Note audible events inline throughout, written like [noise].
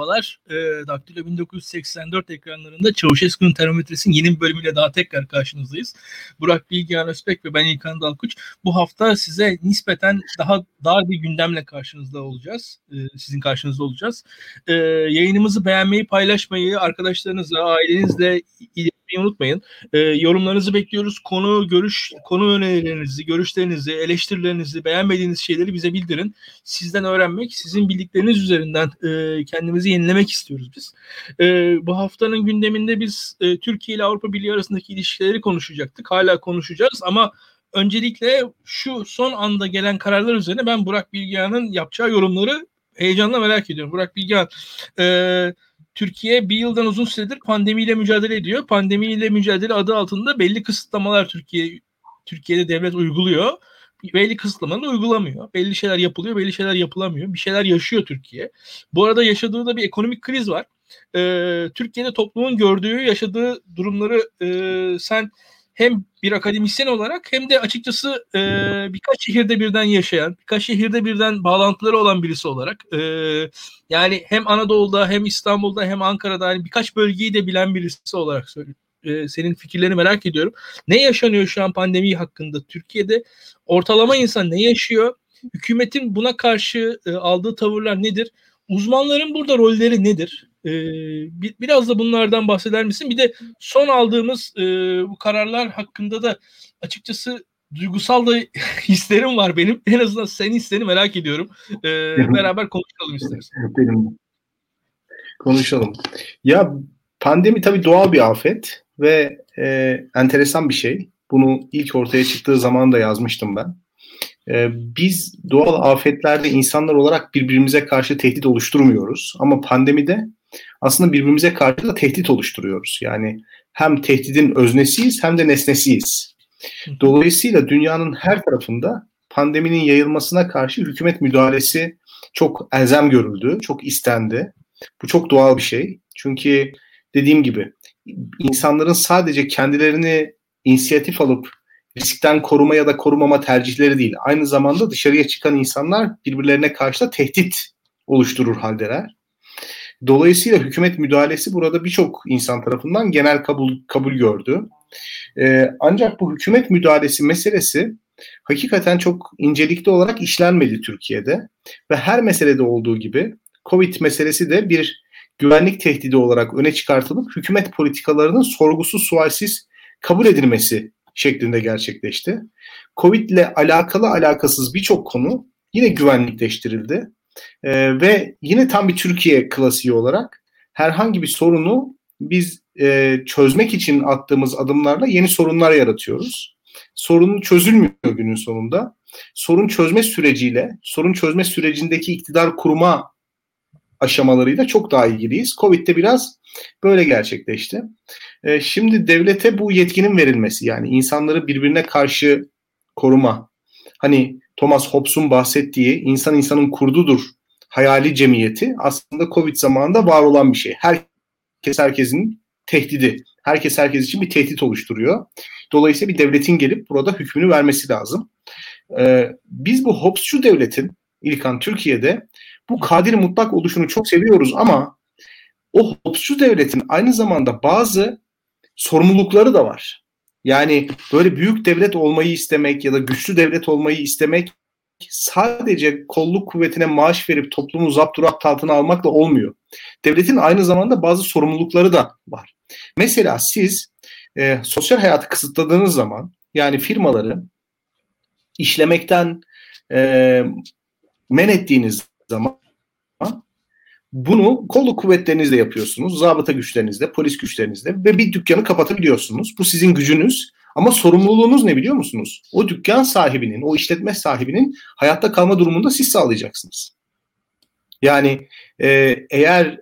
Merhabalar. E, Daktilo 1984 ekranlarında Çavuşesku'nun termometresinin yeni bir bölümüyle daha tekrar karşınızdayız. Burak Bilgehan Özbek ve ben İlkan Dalkuç. Bu hafta size nispeten daha dar bir gündemle karşınızda olacağız. E, sizin karşınızda olacağız. E, yayınımızı beğenmeyi, paylaşmayı, arkadaşlarınızla, ailenizle etmeyi unutmayın. E, yorumlarınızı bekliyoruz. Konu, görüş, konu önerilerinizi, görüşlerinizi, eleştirilerinizi, beğenmediğiniz şeyleri bize bildirin. Sizden öğrenmek, sizin bildikleriniz üzerinden e, kendimizi yenilemek istiyoruz biz. E, bu haftanın gündeminde biz e, Türkiye ile Avrupa Birliği arasındaki ilişkileri konuşacaktık. Hala konuşacağız ama öncelikle şu son anda gelen kararlar üzerine ben Burak Bilgehan'ın yapacağı yorumları heyecanla merak ediyorum. Burak Bilgehan, e, Türkiye bir yıldan uzun süredir pandemiyle mücadele ediyor. Pandemiyle mücadele adı altında belli kısıtlamalar Türkiye Türkiye'de devlet uyguluyor. Belli kısıtlamaları uygulamıyor. Belli şeyler yapılıyor, belli şeyler yapılamıyor. Bir şeyler yaşıyor Türkiye. Bu arada yaşadığı da bir ekonomik kriz var. Ee, Türkiye'de toplumun gördüğü, yaşadığı durumları e, sen hem bir akademisyen olarak hem de açıkçası e, birkaç şehirde birden yaşayan, birkaç şehirde birden bağlantıları olan birisi olarak e, yani hem Anadolu'da hem İstanbul'da hem Ankara'da yani birkaç bölgeyi de bilen birisi olarak söylüyorum. E, senin fikirlerini merak ediyorum. Ne yaşanıyor şu an pandemi hakkında Türkiye'de? Ortalama insan ne yaşıyor? Hükümetin buna karşı e, aldığı tavırlar nedir? Uzmanların burada rolleri nedir? Ee, bir, biraz da bunlardan bahseder misin? Bir de son aldığımız e, bu kararlar hakkında da açıkçası duygusal da [laughs] hislerim var benim. En azından senin hislerini merak ediyorum. Ee, beraber konuşalım istersen. Benim. Konuşalım. Ya pandemi tabii doğal bir afet ve e, enteresan bir şey. Bunu ilk ortaya çıktığı zaman da yazmıştım ben. Ee, biz doğal afetlerde insanlar olarak birbirimize karşı tehdit oluşturmuyoruz. Ama pandemide aslında birbirimize karşı da tehdit oluşturuyoruz. Yani hem tehdidin öznesiyiz hem de nesnesiyiz. Dolayısıyla dünyanın her tarafında pandeminin yayılmasına karşı hükümet müdahalesi çok elzem görüldü, çok istendi. Bu çok doğal bir şey. Çünkü dediğim gibi insanların sadece kendilerini inisiyatif alıp riskten koruma ya da korumama tercihleri değil. Aynı zamanda dışarıya çıkan insanlar birbirlerine karşı da tehdit oluşturur haldeler. Dolayısıyla hükümet müdahalesi burada birçok insan tarafından genel kabul kabul gördü. Ee, ancak bu hükümet müdahalesi meselesi hakikaten çok incelikli olarak işlenmedi Türkiye'de ve her meselede olduğu gibi Covid meselesi de bir güvenlik tehdidi olarak öne çıkartılıp hükümet politikalarının sorgusuz sualsiz kabul edilmesi şeklinde gerçekleşti. Covid ile alakalı alakasız birçok konu yine güvenlikleştirildi. E, ve yine tam bir Türkiye klasiği olarak herhangi bir sorunu biz e, çözmek için attığımız adımlarla yeni sorunlar yaratıyoruz. Sorun çözülmüyor günün sonunda. Sorun çözme süreciyle, sorun çözme sürecindeki iktidar kurma aşamalarıyla çok daha ilgiliyiz. Covid'de biraz böyle gerçekleşti. E, şimdi devlete bu yetkinin verilmesi yani insanları birbirine karşı koruma. Hani Thomas Hobbes'un bahsettiği insan insanın kurdudur hayali cemiyeti aslında Covid zamanında var olan bir şey. Herkes herkesin tehdidi. Herkes herkes için bir tehdit oluşturuyor. Dolayısıyla bir devletin gelip burada hükmünü vermesi lazım. Ee, biz bu Hobbes'cu devletin İlkan Türkiye'de bu kadir mutlak oluşunu çok seviyoruz ama o Hobbes'cu devletin aynı zamanda bazı sorumlulukları da var. Yani böyle büyük devlet olmayı istemek ya da güçlü devlet olmayı istemek sadece kolluk kuvvetine maaş verip toplumu zapturapt altına almakla olmuyor. Devletin aynı zamanda bazı sorumlulukları da var. Mesela siz e, sosyal hayatı kısıtladığınız zaman yani firmaları işlemekten e, men ettiğiniz zaman bunu kolluk kuvvetlerinizle yapıyorsunuz, zabıta güçlerinizle, polis güçlerinizle ve bir dükkanı kapatabiliyorsunuz. Bu sizin gücünüz ama sorumluluğunuz ne biliyor musunuz? O dükkan sahibinin, o işletme sahibinin hayatta kalma durumunda siz sağlayacaksınız. Yani e, eğer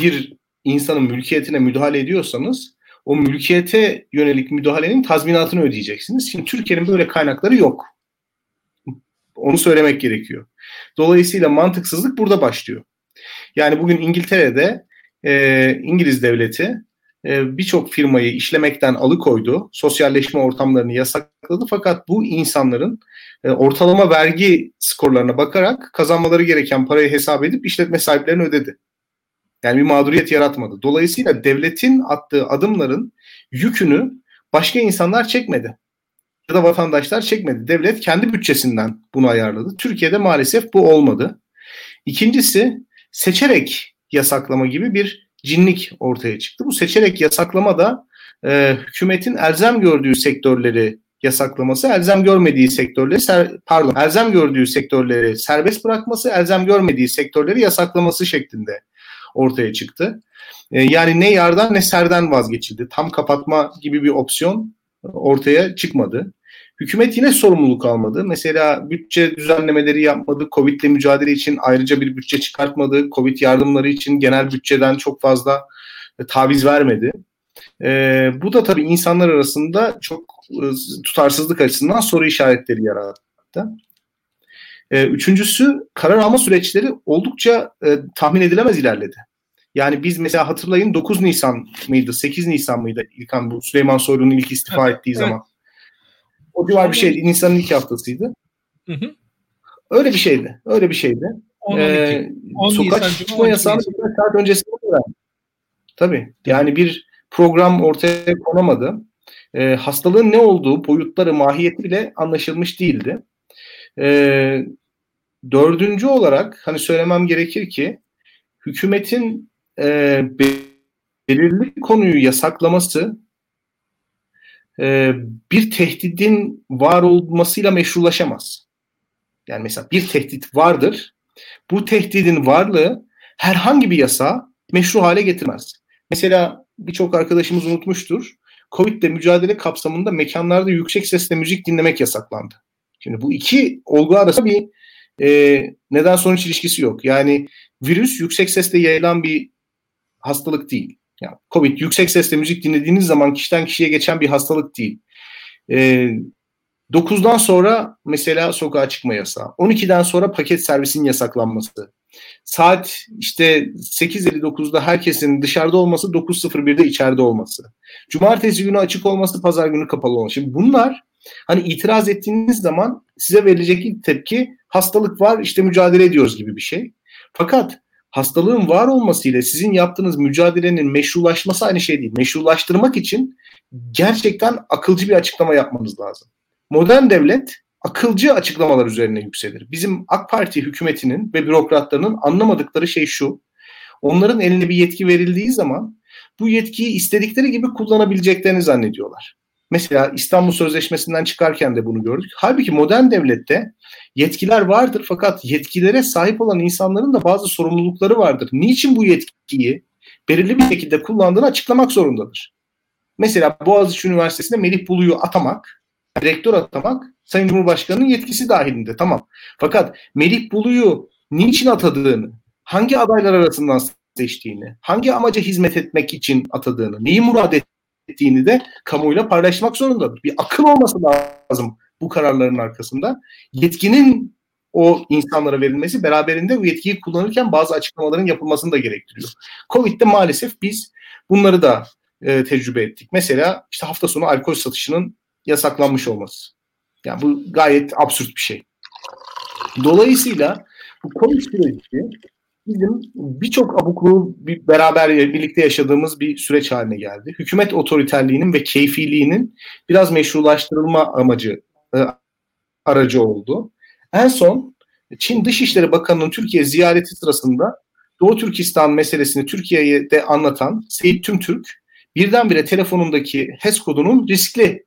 bir insanın mülkiyetine müdahale ediyorsanız o mülkiyete yönelik müdahalenin tazminatını ödeyeceksiniz. Şimdi Türkiye'nin böyle kaynakları yok. Onu söylemek gerekiyor. Dolayısıyla mantıksızlık burada başlıyor. Yani bugün İngiltere'de e, İngiliz devleti e, birçok firmayı işlemekten alıkoydu. Sosyalleşme ortamlarını yasakladı. Fakat bu insanların e, ortalama vergi skorlarına bakarak kazanmaları gereken parayı hesap edip işletme sahiplerine ödedi. Yani bir mağduriyet yaratmadı. Dolayısıyla devletin attığı adımların yükünü başka insanlar çekmedi. Ya da vatandaşlar çekmedi. Devlet kendi bütçesinden bunu ayarladı. Türkiye'de maalesef bu olmadı. İkincisi seçerek yasaklama gibi bir cinlik ortaya çıktı. Bu seçerek yasaklama da e, hükümetin elzem gördüğü sektörleri yasaklaması, elzem görmediği sektörleri ser, pardon, elzem gördüğü sektörleri serbest bırakması, elzem görmediği sektörleri yasaklaması şeklinde ortaya çıktı. E, yani ne yardan ne serden vazgeçildi. Tam kapatma gibi bir opsiyon ortaya çıkmadı. Hükümet yine sorumluluk almadı. Mesela bütçe düzenlemeleri yapmadı. Covid ile mücadele için ayrıca bir bütçe çıkartmadı. Covid yardımları için genel bütçeden çok fazla e, taviz vermedi. E, bu da tabii insanlar arasında çok e, tutarsızlık açısından soru işaretleri yarattı. E, üçüncüsü karar alma süreçleri oldukça e, tahmin edilemez ilerledi. Yani biz mesela hatırlayın 9 Nisan mıydı 8 Nisan mıydı İlkan bu Süleyman Soylu'nun ilk istifa evet, ettiği evet. zaman. O civar bir şeydi. Nisan'ın ilk haftasıydı. Hı hı. Öyle bir şeydi. Öyle bir şeydi. 10, ee, 10 sokak çıkma yasağını bir saat öncesinde öğrendim. Tabii. Yani bir program ortaya konamadı. Ee, hastalığın ne olduğu, boyutları, mahiyeti bile anlaşılmış değildi. Ee, dördüncü olarak hani söylemem gerekir ki hükümetin e, belirli konuyu yasaklaması e, bir tehdidin var olmasıyla meşrulaşamaz. Yani mesela bir tehdit vardır. Bu tehdidin varlığı herhangi bir yasa meşru hale getirmez. Mesela birçok arkadaşımız unutmuştur. Covid ile mücadele kapsamında mekanlarda yüksek sesle müzik dinlemek yasaklandı. Şimdi bu iki olgu arasında bir e, neden sonuç ilişkisi yok. Yani virüs yüksek sesle yayılan bir hastalık değil. Yani Covid yüksek sesle müzik dinlediğiniz zaman kişiden kişiye geçen bir hastalık değil. E, 9'dan sonra mesela sokağa çıkma yasağı. 12'den sonra paket servisin yasaklanması. Saat işte 8.59'da herkesin dışarıda olması, 9.01'de içeride olması. Cumartesi günü açık olması, pazar günü kapalı olması. Şimdi bunlar hani itiraz ettiğiniz zaman size verilecek ilk tepki hastalık var işte mücadele ediyoruz gibi bir şey. Fakat hastalığın var olmasıyla sizin yaptığınız mücadelenin meşrulaşması aynı şey değil. Meşrulaştırmak için gerçekten akılcı bir açıklama yapmanız lazım. Modern devlet akılcı açıklamalar üzerine yükselir. Bizim AK Parti hükümetinin ve bürokratlarının anlamadıkları şey şu. Onların eline bir yetki verildiği zaman bu yetkiyi istedikleri gibi kullanabileceklerini zannediyorlar. Mesela İstanbul Sözleşmesi'nden çıkarken de bunu gördük. Halbuki modern devlette yetkiler vardır fakat yetkilere sahip olan insanların da bazı sorumlulukları vardır. Niçin bu yetkiyi belirli bir şekilde kullandığını açıklamak zorundadır. Mesela Boğaziçi Üniversitesi'nde Melih Bulu'yu atamak, rektör atamak Sayın Cumhurbaşkanı'nın yetkisi dahilinde tamam. Fakat Melih Bulu'yu niçin atadığını, hangi adaylar arasından seçtiğini, hangi amaca hizmet etmek için atadığını, neyi murad ettiğini de kamuoyuyla paylaşmak zorundadır. Bir akıl olması lazım bu kararların arkasında. Yetkinin o insanlara verilmesi beraberinde bu yetkiyi kullanırken bazı açıklamaların yapılmasını da gerektiriyor. Covid'de maalesef biz bunları da e, tecrübe ettik. Mesela işte hafta sonu alkol satışının yasaklanmış olması. Yani bu gayet absürt bir şey. Dolayısıyla bu Covid süreci bizim birçok abukluğu bir beraber birlikte yaşadığımız bir süreç haline geldi. Hükümet otoriterliğinin ve keyfiliğinin biraz meşrulaştırılma amacı e, aracı oldu. En son Çin Dışişleri Bakanı'nın Türkiye ziyareti sırasında Doğu Türkistan meselesini Türkiye'de anlatan Seyit Tümtürk birdenbire telefonundaki HES kodunun riskli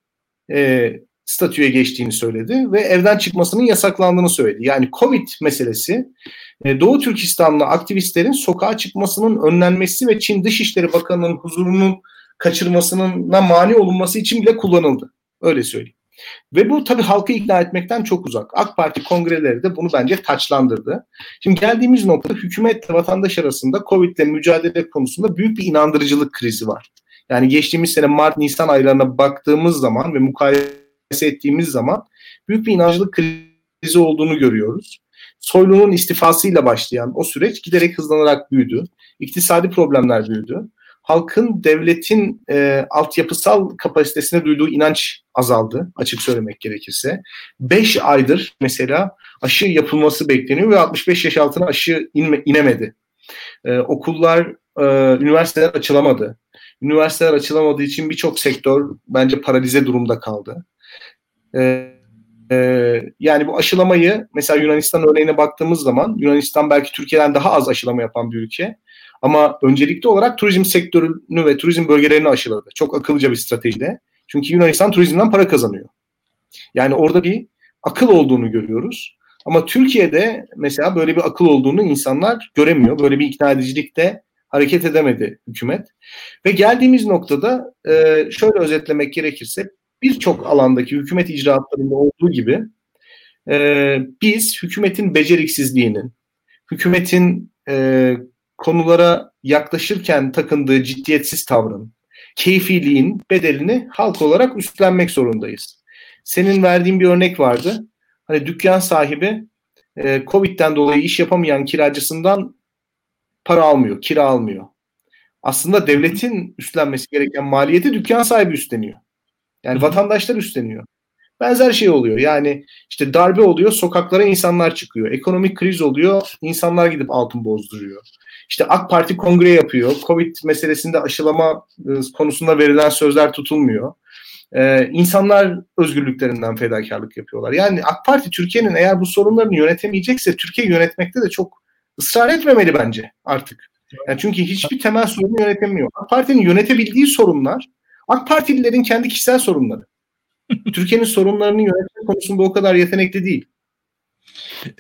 e, statüye geçtiğini söyledi ve evden çıkmasının yasaklandığını söyledi. Yani Covid meselesi e, Doğu Türkistanlı aktivistlerin sokağa çıkmasının önlenmesi ve Çin Dışişleri Bakanı'nın huzurunun kaçırmasının mani olunması için bile kullanıldı. Öyle söyleyeyim. Ve bu tabii halkı ikna etmekten çok uzak. AK Parti kongreleri de bunu bence taçlandırdı. Şimdi geldiğimiz noktada hükümetle vatandaş arasında Covid ile mücadele konusunda büyük bir inandırıcılık krizi var. Yani geçtiğimiz sene Mart-Nisan aylarına baktığımız zaman ve mukayese ettiğimiz zaman büyük bir inancılık krizi olduğunu görüyoruz. Soylu'nun istifasıyla başlayan o süreç giderek hızlanarak büyüdü. İktisadi problemler büyüdü. Halkın devletin e, altyapısal kapasitesine duyduğu inanç azaldı açık söylemek gerekirse. 5 aydır mesela aşı yapılması bekleniyor ve 65 yaş altına aşı inme, inemedi. E, okullar e, üniversiteler açılamadı. Üniversiteler açılamadığı için birçok sektör bence paralize durumda kaldı. E, e, yani bu aşılamayı mesela Yunanistan örneğine baktığımız zaman Yunanistan belki Türkiye'den daha az aşılama yapan bir ülke. Ama öncelikli olarak turizm sektörünü ve turizm bölgelerini aşıladı. Çok akıllıca bir stratejide. Çünkü Yunanistan turizmden para kazanıyor. Yani orada bir akıl olduğunu görüyoruz. Ama Türkiye'de mesela böyle bir akıl olduğunu insanlar göremiyor. Böyle bir ikna edicilikte hareket edemedi hükümet. Ve geldiğimiz noktada e, şöyle özetlemek gerekirse birçok alandaki hükümet icraatlarında olduğu gibi e, biz hükümetin beceriksizliğinin, hükümetin e, konulara yaklaşırken takındığı ciddiyetsiz tavrın, keyfiliğin bedelini halk olarak üstlenmek zorundayız. Senin verdiğin bir örnek vardı. Hani dükkan sahibi e, Covid'den dolayı iş yapamayan kiracısından para almıyor, kira almıyor. Aslında devletin üstlenmesi gereken maliyeti dükkan sahibi üstleniyor. Yani vatandaşlar üstleniyor. Benzer şey oluyor. Yani işte darbe oluyor, sokaklara insanlar çıkıyor. Ekonomik kriz oluyor, insanlar gidip altın bozduruyor. İşte AK Parti kongre yapıyor. Covid meselesinde aşılama e, konusunda verilen sözler tutulmuyor. Ee, insanlar özgürlüklerinden fedakarlık yapıyorlar. Yani AK Parti Türkiye'nin eğer bu sorunlarını yönetemeyecekse Türkiye yönetmekte de çok ısrar etmemeli bence artık. Yani çünkü hiçbir temel sorunu yönetemiyor. AK Parti'nin yönetebildiği sorunlar AK Partililerin kendi kişisel sorunları. [laughs] Türkiye'nin sorunlarını yönetme konusunda o kadar yetenekli değil.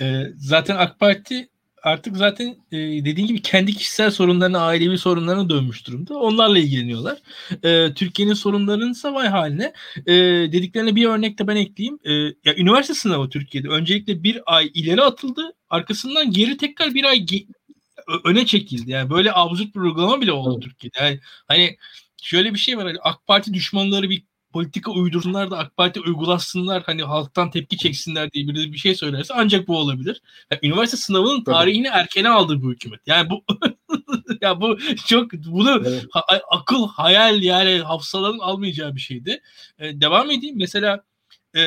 E, zaten AK Parti artık zaten e, dediğin gibi kendi kişisel sorunlarına, ailevi sorunlarına dönmüş durumda. Onlarla ilgileniyorlar. E, Türkiye'nin sorunlarının ise vay haline. E, dediklerine bir örnek de ben ekleyeyim. E, ya üniversite sınavı Türkiye'de öncelikle bir ay ileri atıldı. Arkasından geri tekrar bir ay öne çekildi. Yani böyle absürt bir uygulama bile oldu Türkiye'de. Yani hani şöyle bir şey var. Hani AK Parti düşmanları bir politika uydursunlar da AK Parti uygulasınlar hani halktan tepki çeksinler diye bir, bir şey söylerse ancak bu olabilir. Yani üniversite sınavının tarihini erkene aldı bu hükümet. Yani bu [laughs] ya bu çok bunu evet. ha, akıl hayal yani hafsaların almayacağı bir şeydi. Ee, devam edeyim. Mesela e,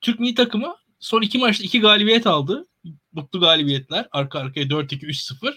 Türk milli takımı son iki maçta iki galibiyet aldı. Mutlu galibiyetler. Arka arkaya 4-2-3-0.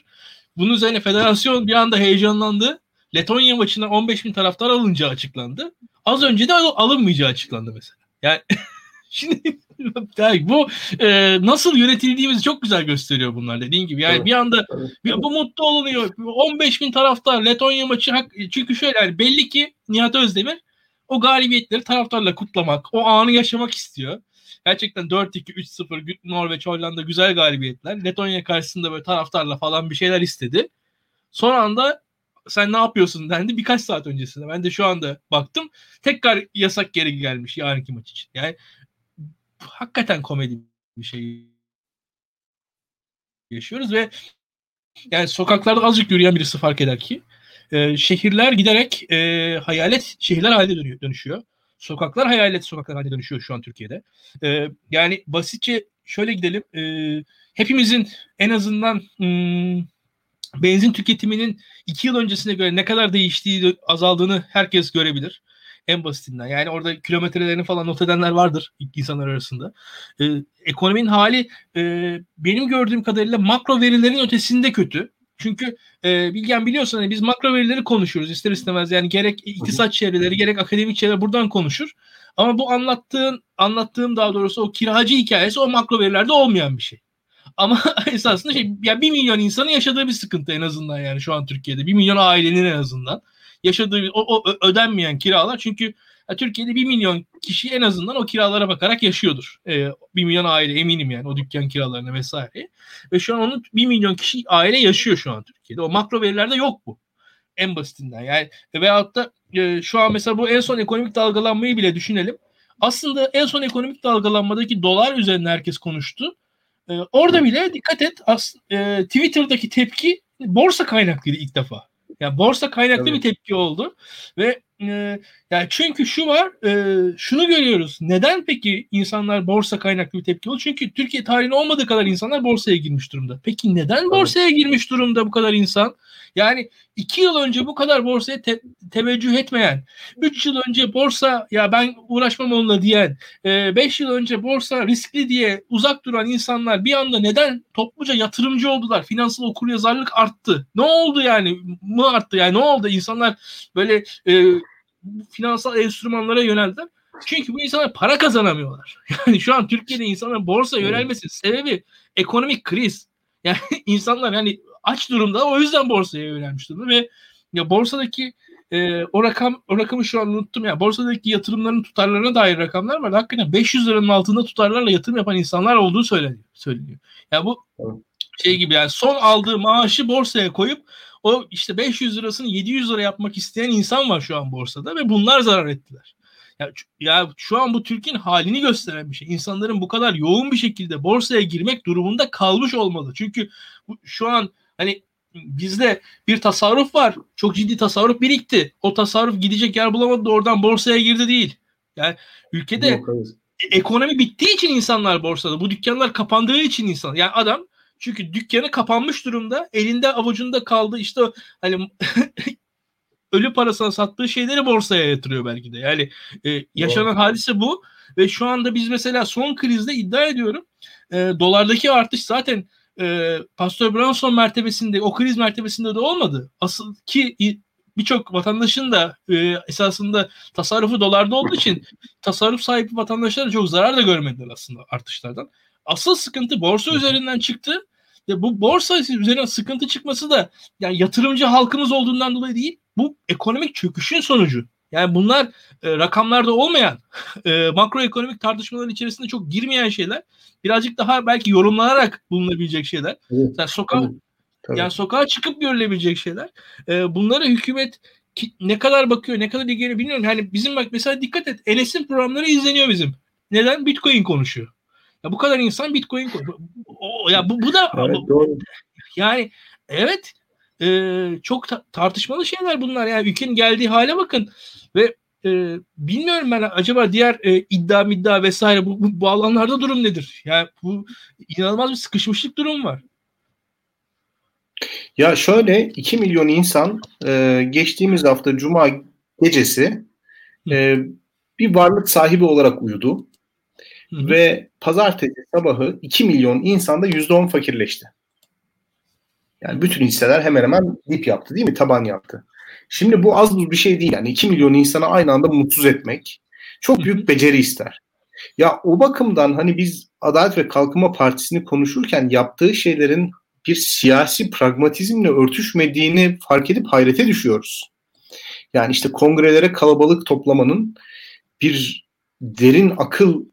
Bunun üzerine federasyon bir anda heyecanlandı. Letonya maçına 15 bin taraftar alınca açıklandı. Az önce de alınmayacağı açıklandı mesela. Yani [laughs] şimdi [laughs] yani bu e, nasıl yönetildiğimizi çok güzel gösteriyor bunlar dediğin gibi. Yani evet. bir anda evet. bir, bu mutlu olunuyor. 15 bin taraftar Letonya maçı çünkü şöyle yani belli ki Nihat Özdemir o galibiyetleri taraftarla kutlamak, o anı yaşamak istiyor. Gerçekten 4-2, 3-0 Norveç, Hollanda güzel galibiyetler. Letonya karşısında böyle taraftarla falan bir şeyler istedi. Son anda sen ne yapıyorsun dendi birkaç saat öncesinde. Ben de şu anda baktım. Tekrar yasak geri gelmiş yarınki maç için. Yani hakikaten komedi bir şey yaşıyoruz ve yani sokaklarda azıcık yürüyen birisi fark eder ki e, şehirler giderek e, hayalet şehirler haline dönüşüyor. Sokaklar hayalet sokaklar haline dönüşüyor şu an Türkiye'de. E, yani basitçe şöyle gidelim. E, hepimizin en azından hmm, benzin tüketiminin iki yıl öncesine göre ne kadar değiştiği, azaldığını herkes görebilir. En basitinden. Yani orada kilometrelerini falan not edenler vardır insanlar arasında. Ee, ekonominin hali e, benim gördüğüm kadarıyla makro verilerin ötesinde kötü. Çünkü e, Bilgen biliyorsun hani biz makro verileri konuşuyoruz ister istemez. Yani gerek iktisat çevreleri gerek akademik çevreler buradan konuşur. Ama bu anlattığın anlattığım daha doğrusu o kiracı hikayesi o makro verilerde olmayan bir şey. Ama [laughs] esasında şey ya bir milyon insanın yaşadığı bir sıkıntı en azından yani şu an Türkiye'de. Bir milyon ailenin en azından yaşadığı o, o ödenmeyen kiralar çünkü ya Türkiye'de bir milyon kişi en azından o kiralara bakarak yaşıyordur. Ee, bir milyon aile eminim yani o dükkan kiralarına vesaire. Ve şu an onun bir milyon kişi aile yaşıyor şu an Türkiye'de. O makro verilerde yok bu. En basitinden yani veyahut da e, şu an mesela bu en son ekonomik dalgalanmayı bile düşünelim. Aslında en son ekonomik dalgalanmadaki dolar üzerine herkes konuştu. E, orada bile dikkat et as, e, Twitter'daki tepki borsa kaynaklıydı ilk defa. Yani borsa kaynaklı evet. bir tepki oldu ve e, yani çünkü şu var, e, şunu görüyoruz. Neden peki insanlar borsa kaynaklı bir tepki oldu? Çünkü Türkiye tarihinde olmadığı kadar insanlar borsaya girmiş durumda. Peki neden borsaya girmiş durumda bu kadar insan? Yani iki yıl önce bu kadar borsaya te- teveccüh etmeyen, üç yıl önce borsa ya ben uğraşmam onunla diyen, e, beş yıl önce borsa riskli diye uzak duran insanlar bir anda neden topluca yatırımcı oldular? Finansal okuryazarlık arttı. Ne oldu yani? Mı arttı? Yani ne oldu? İnsanlar böyle e, finansal enstrümanlara yöneldiler. Çünkü bu insanlar para kazanamıyorlar. [laughs] Yani şu an Türkiye'de insanların borsa yönelmesi sebebi ekonomik kriz. [laughs] Yani insanlar yani aç durumda o yüzden borsaya yönelmiş durumda ve ya borsadaki e, o rakam o rakamı şu an unuttum ya borsadaki yatırımların tutarlarına dair rakamlar var. Hakikaten 500 liranın altında tutarlarla yatırım yapan insanlar olduğu söyleniyor. söyleniyor. Ya bu şey gibi yani son aldığı maaşı borsaya koyup o işte 500 lirasını 700 lira yapmak isteyen insan var şu an borsada ve bunlar zarar ettiler. Ya, ya şu an bu Türkiye'nin halini gösteren bir şey. İnsanların bu kadar yoğun bir şekilde borsaya girmek durumunda kalmış olmalı. Çünkü bu, şu an hani bizde bir tasarruf var. Çok ciddi tasarruf birikti. O tasarruf gidecek yer bulamadı da oradan borsaya girdi değil. Yani ülkede Yok, e, ekonomi bittiği için insanlar borsada. Bu dükkanlar kapandığı için insan. Yani adam çünkü dükkanı kapanmış durumda. Elinde avucunda kaldı işte hani [laughs] ölü parasına sattığı şeyleri borsaya yatırıyor belki de. Yani e, yaşanan Doğru. hadise bu ve şu anda biz mesela son krizde iddia ediyorum e, dolardaki artış zaten e, Pastor Branson mertebesinde o kriz mertebesinde de olmadı. Asıl ki birçok vatandaşın da e, esasında tasarrufu dolarda olduğu için tasarruf sahibi vatandaşlar çok zarar da görmediler aslında artışlardan. Asıl sıkıntı borsa üzerinden çıktı. Ve bu borsa üzerinden sıkıntı çıkması da yani yatırımcı halkımız olduğundan dolayı değil. Bu ekonomik çöküşün sonucu. Yani bunlar e, rakamlarda olmayan, [laughs] e, makroekonomik tartışmaların içerisinde çok girmeyen şeyler. Birazcık daha belki yorumlanarak bulunabilecek şeyler. Evet. Yani sokağa Tabii. Tabii. yani sokağa çıkıp görülebilecek şeyler. E, bunlara hükümet ki, ne kadar bakıyor, ne kadar ilgileniyor bilmiyorum. Yani bizim bak mesela dikkat et. Enes'in programları izleniyor bizim. Neden? Bitcoin konuşuyor. Ya bu kadar insan Bitcoin. O, ya bu, bu da evet, doğru. yani evet e, çok ta- tartışmalı şeyler bunlar. Yani ülkenin geldiği hale bakın ve e, bilmiyorum ben acaba diğer e, iddia iddia vesaire bu, bu, bu alanlarda durum nedir? Yani bu inanılmaz bir sıkışmışlık durum var. Ya şöyle 2 milyon insan e, geçtiğimiz hafta Cuma gecesi e, bir varlık sahibi olarak uyudu. Hı. Ve pazartesi sabahı 2 milyon insanda %10 fakirleşti. Yani bütün hisseler hemen hemen dip yaptı değil mi? Taban yaptı. Şimdi bu az bir şey değil. Yani 2 milyon insanı aynı anda mutsuz etmek çok büyük beceri ister. Ya o bakımdan hani biz Adalet ve Kalkınma Partisi'ni konuşurken yaptığı şeylerin bir siyasi pragmatizmle örtüşmediğini fark edip hayrete düşüyoruz. Yani işte kongrelere kalabalık toplamanın bir derin akıl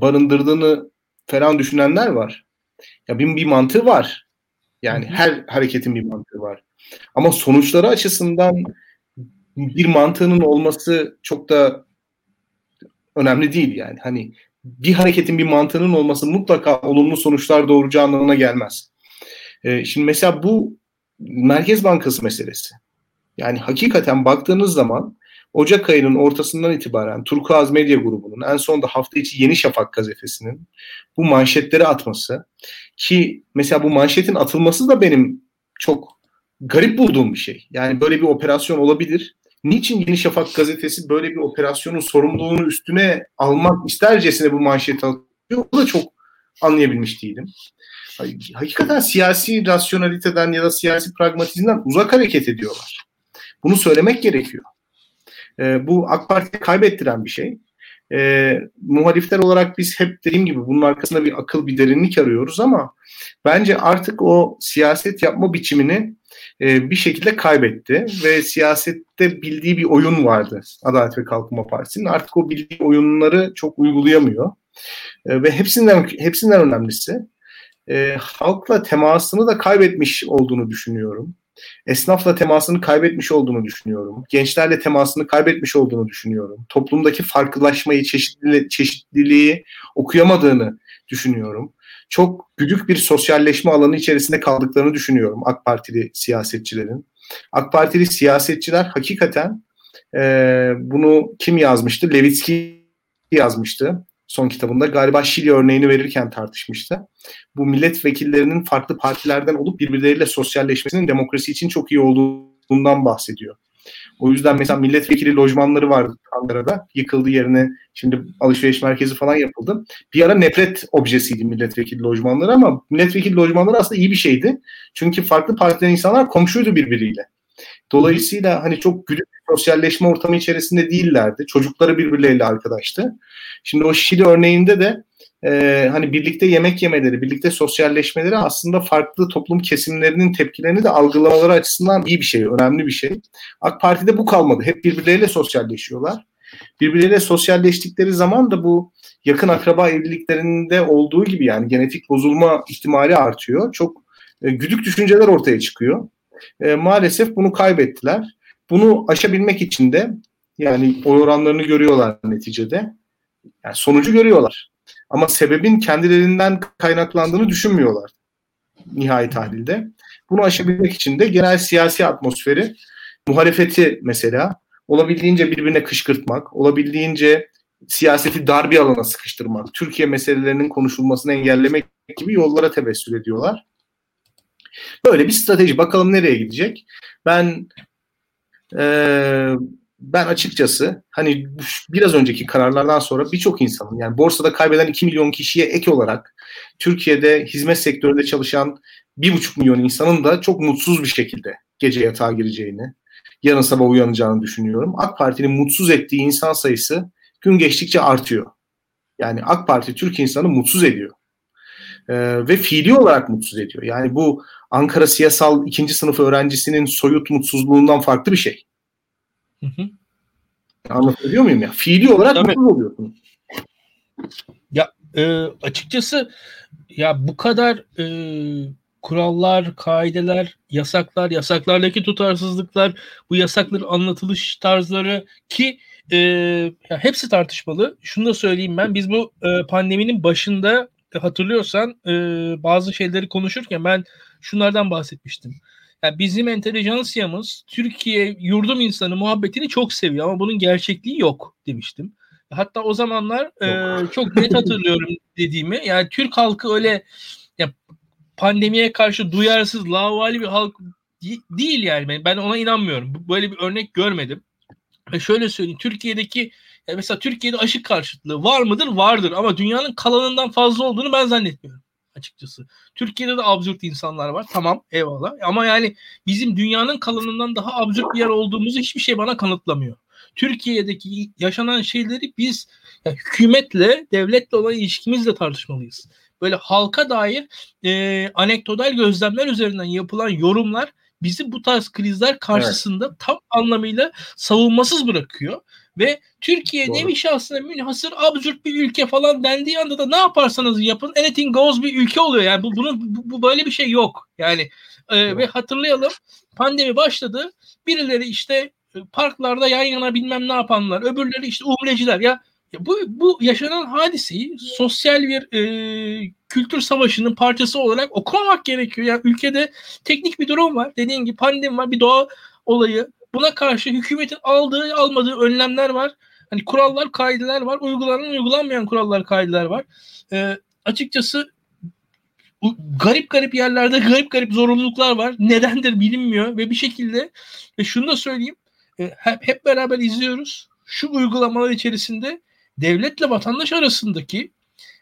barındırdığını falan düşünenler var. Ya bir, bir mantığı var. Yani her hareketin bir mantığı var. Ama sonuçları açısından bir mantığının olması çok da önemli değil yani. Hani bir hareketin bir mantığının olması mutlaka olumlu sonuçlar doğuracağı anlamına gelmez. Ee, şimdi mesela bu Merkez Bankası meselesi. Yani hakikaten baktığınız zaman Ocak ayının ortasından itibaren Turkuaz Medya Grubu'nun en son da hafta içi Yeni Şafak gazetesinin bu manşetleri atması ki mesela bu manşetin atılması da benim çok garip bulduğum bir şey. Yani böyle bir operasyon olabilir. Niçin Yeni Şafak gazetesi böyle bir operasyonun sorumluluğunu üstüne almak istercesine bu manşeti atıyor? Bu da çok anlayabilmiş değilim. Hakikaten siyasi rasyonaliteden ya da siyasi pragmatizmden uzak hareket ediyorlar. Bunu söylemek gerekiyor. E, bu AK Parti kaybettiren bir şey. E, muhalifler olarak biz hep dediğim gibi bunun arkasında bir akıl, bir derinlik arıyoruz ama bence artık o siyaset yapma biçimini e, bir şekilde kaybetti ve siyasette bildiği bir oyun vardı Adalet ve Kalkınma Partisi'nin. Artık o bildiği oyunları çok uygulayamıyor. E, ve hepsinden hepsinden önemlisi e, halkla temasını da kaybetmiş olduğunu düşünüyorum esnafla temasını kaybetmiş olduğunu düşünüyorum. Gençlerle temasını kaybetmiş olduğunu düşünüyorum. Toplumdaki farklılaşmayı, çeşitli, çeşitliliği okuyamadığını düşünüyorum. Çok büyük bir sosyalleşme alanı içerisinde kaldıklarını düşünüyorum AK Partili siyasetçilerin. AK Partili siyasetçiler hakikaten E, bunu kim yazmıştı? Levitsky yazmıştı son kitabında. Galiba Şili örneğini verirken tartışmıştı. Bu milletvekillerinin farklı partilerden olup birbirleriyle sosyalleşmesinin demokrasi için çok iyi olduğundan bahsediyor. O yüzden mesela milletvekili lojmanları vardı Ankara'da. Yıkıldı yerine şimdi alışveriş merkezi falan yapıldı. Bir ara nefret objesiydi milletvekili lojmanları ama milletvekili lojmanları aslında iyi bir şeydi. Çünkü farklı partiden insanlar komşuydu birbiriyle. Dolayısıyla hani çok güdük sosyalleşme ortamı içerisinde değillerdi. Çocukları birbirleriyle arkadaştı. Şimdi o Şili örneğinde de e, hani birlikte yemek yemeleri, birlikte sosyalleşmeleri aslında farklı toplum kesimlerinin tepkilerini de algılamaları açısından iyi bir şey, önemli bir şey. AK Parti'de bu kalmadı. Hep birbirleriyle sosyalleşiyorlar. Birbirleriyle sosyalleştikleri zaman da bu yakın akraba evliliklerinde olduğu gibi yani genetik bozulma ihtimali artıyor. Çok e, güdük düşünceler ortaya çıkıyor. E, maalesef bunu kaybettiler. Bunu aşabilmek için de yani oy oranlarını görüyorlar neticede. Yani sonucu görüyorlar. Ama sebebin kendilerinden kaynaklandığını düşünmüyorlar nihai tahlilde. Bunu aşabilmek için de genel siyasi atmosferi, muhalefeti mesela olabildiğince birbirine kışkırtmak, olabildiğince siyaseti dar bir alana sıkıştırmak, Türkiye meselelerinin konuşulmasını engellemek gibi yollara tevessül ediyorlar. Böyle bir strateji. Bakalım nereye gidecek. Ben e, ben açıkçası hani biraz önceki kararlardan sonra birçok insanın yani borsada kaybeden 2 milyon kişiye ek olarak Türkiye'de hizmet sektöründe çalışan 1,5 milyon insanın da çok mutsuz bir şekilde gece yatağa gireceğini, yarın sabah uyanacağını düşünüyorum. AK Parti'nin mutsuz ettiği insan sayısı gün geçtikçe artıyor. Yani AK Parti Türk insanı mutsuz ediyor. Ee, ve fiili olarak mutsuz ediyor. Yani bu Ankara siyasal ikinci sınıf öğrencisinin soyut mutsuzluğundan farklı bir şey. Hı hı. Anlatabiliyor muyum ya? Fiili olarak Tabii. mutsuz oluyorsun. Ya e, açıkçası ya bu kadar e, kurallar, kaideler, yasaklar, yasaklardaki tutarsızlıklar, bu yasakların anlatılış tarzları ki e, ya hepsi tartışmalı. Şunu da söyleyeyim ben. Biz bu e, pandeminin başında hatırlıyorsan e, bazı şeyleri konuşurken ben şunlardan bahsetmiştim. Yani bizim entelijansiyamız Türkiye yurdum insanı muhabbetini çok seviyor ama bunun gerçekliği yok demiştim. Hatta o zamanlar e, [laughs] çok net hatırlıyorum dediğimi. Yani Türk halkı öyle ya, pandemiye karşı duyarsız, lavali bir halk değil yani. Ben ona inanmıyorum. Böyle bir örnek görmedim. Ve şöyle söyleyeyim. Türkiye'deki mesela Türkiye'de aşı karşıtlığı var mıdır? Vardır ama dünyanın kalanından fazla olduğunu ben zannetmiyorum açıkçası. Türkiye'de de absürt insanlar var. Tamam eyvallah. Ama yani bizim dünyanın kalanından daha absürt bir yer olduğumuzu hiçbir şey bana kanıtlamıyor. Türkiye'deki yaşanan şeyleri biz yani hükümetle, devletle olan ilişkimizle tartışmalıyız. Böyle halka dair e, anekdotal gözlemler üzerinden yapılan yorumlar bizi bu tarz krizler karşısında evet. tam anlamıyla savunmasız bırakıyor. Ve Türkiye Doğru. nevi şahsına münhasır absürt bir ülke falan dendiği anda da ne yaparsanız yapın anything goes bir ülke oluyor. Yani bu, bunun bu, bu böyle bir şey yok. Yani e, ve hatırlayalım pandemi başladı. Birileri işte e, parklarda yan yana bilmem ne yapanlar, öbürleri işte umreciler ya bu, bu yaşanan hadiseyi sosyal bir e, kültür savaşının parçası olarak okumamak gerekiyor. Yani ülkede teknik bir durum var. Dediğin gibi pandemi var, bir doğa olayı. Buna karşı hükümetin aldığı, almadığı önlemler var. Hani kurallar, kaideler var. Uygulanan, uygulanmayan kurallar, kaideler var. E, açıkçası garip garip yerlerde [laughs] garip garip zorunluluklar var. Nedendir bilinmiyor ve bir şekilde ve şunu da söyleyeyim. E, hep, hep beraber izliyoruz. Şu uygulamalar içerisinde devletle vatandaş arasındaki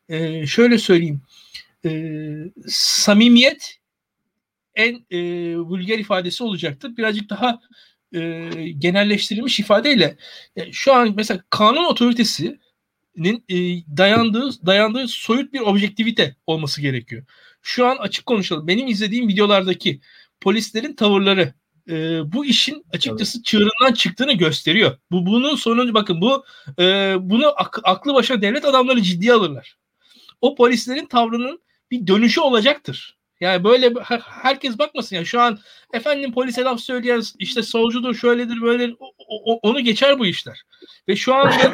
e, şöyle söyleyeyim e, samimiyet en e, vulgar ifadesi olacaktır. Birazcık daha e, genelleştirilmiş ifadeyle e, şu an mesela kanun otoritesinin e, dayandığı dayandığı soyut bir objektivite olması gerekiyor. Şu an açık konuşalım. Benim izlediğim videolardaki polislerin tavırları e, bu işin açıkçası evet. çığırından çıktığını gösteriyor. Bu bunun sonucu bakın bu e, bunu ak, aklı başına devlet adamları ciddiye alırlar. O polislerin tavrının bir dönüşü olacaktır. Yani böyle herkes bakmasın ya şu an efendim polise laf söyleyen işte solcudur şöyledir böyle o, o, onu geçer bu işler. Ve şu anda [coughs]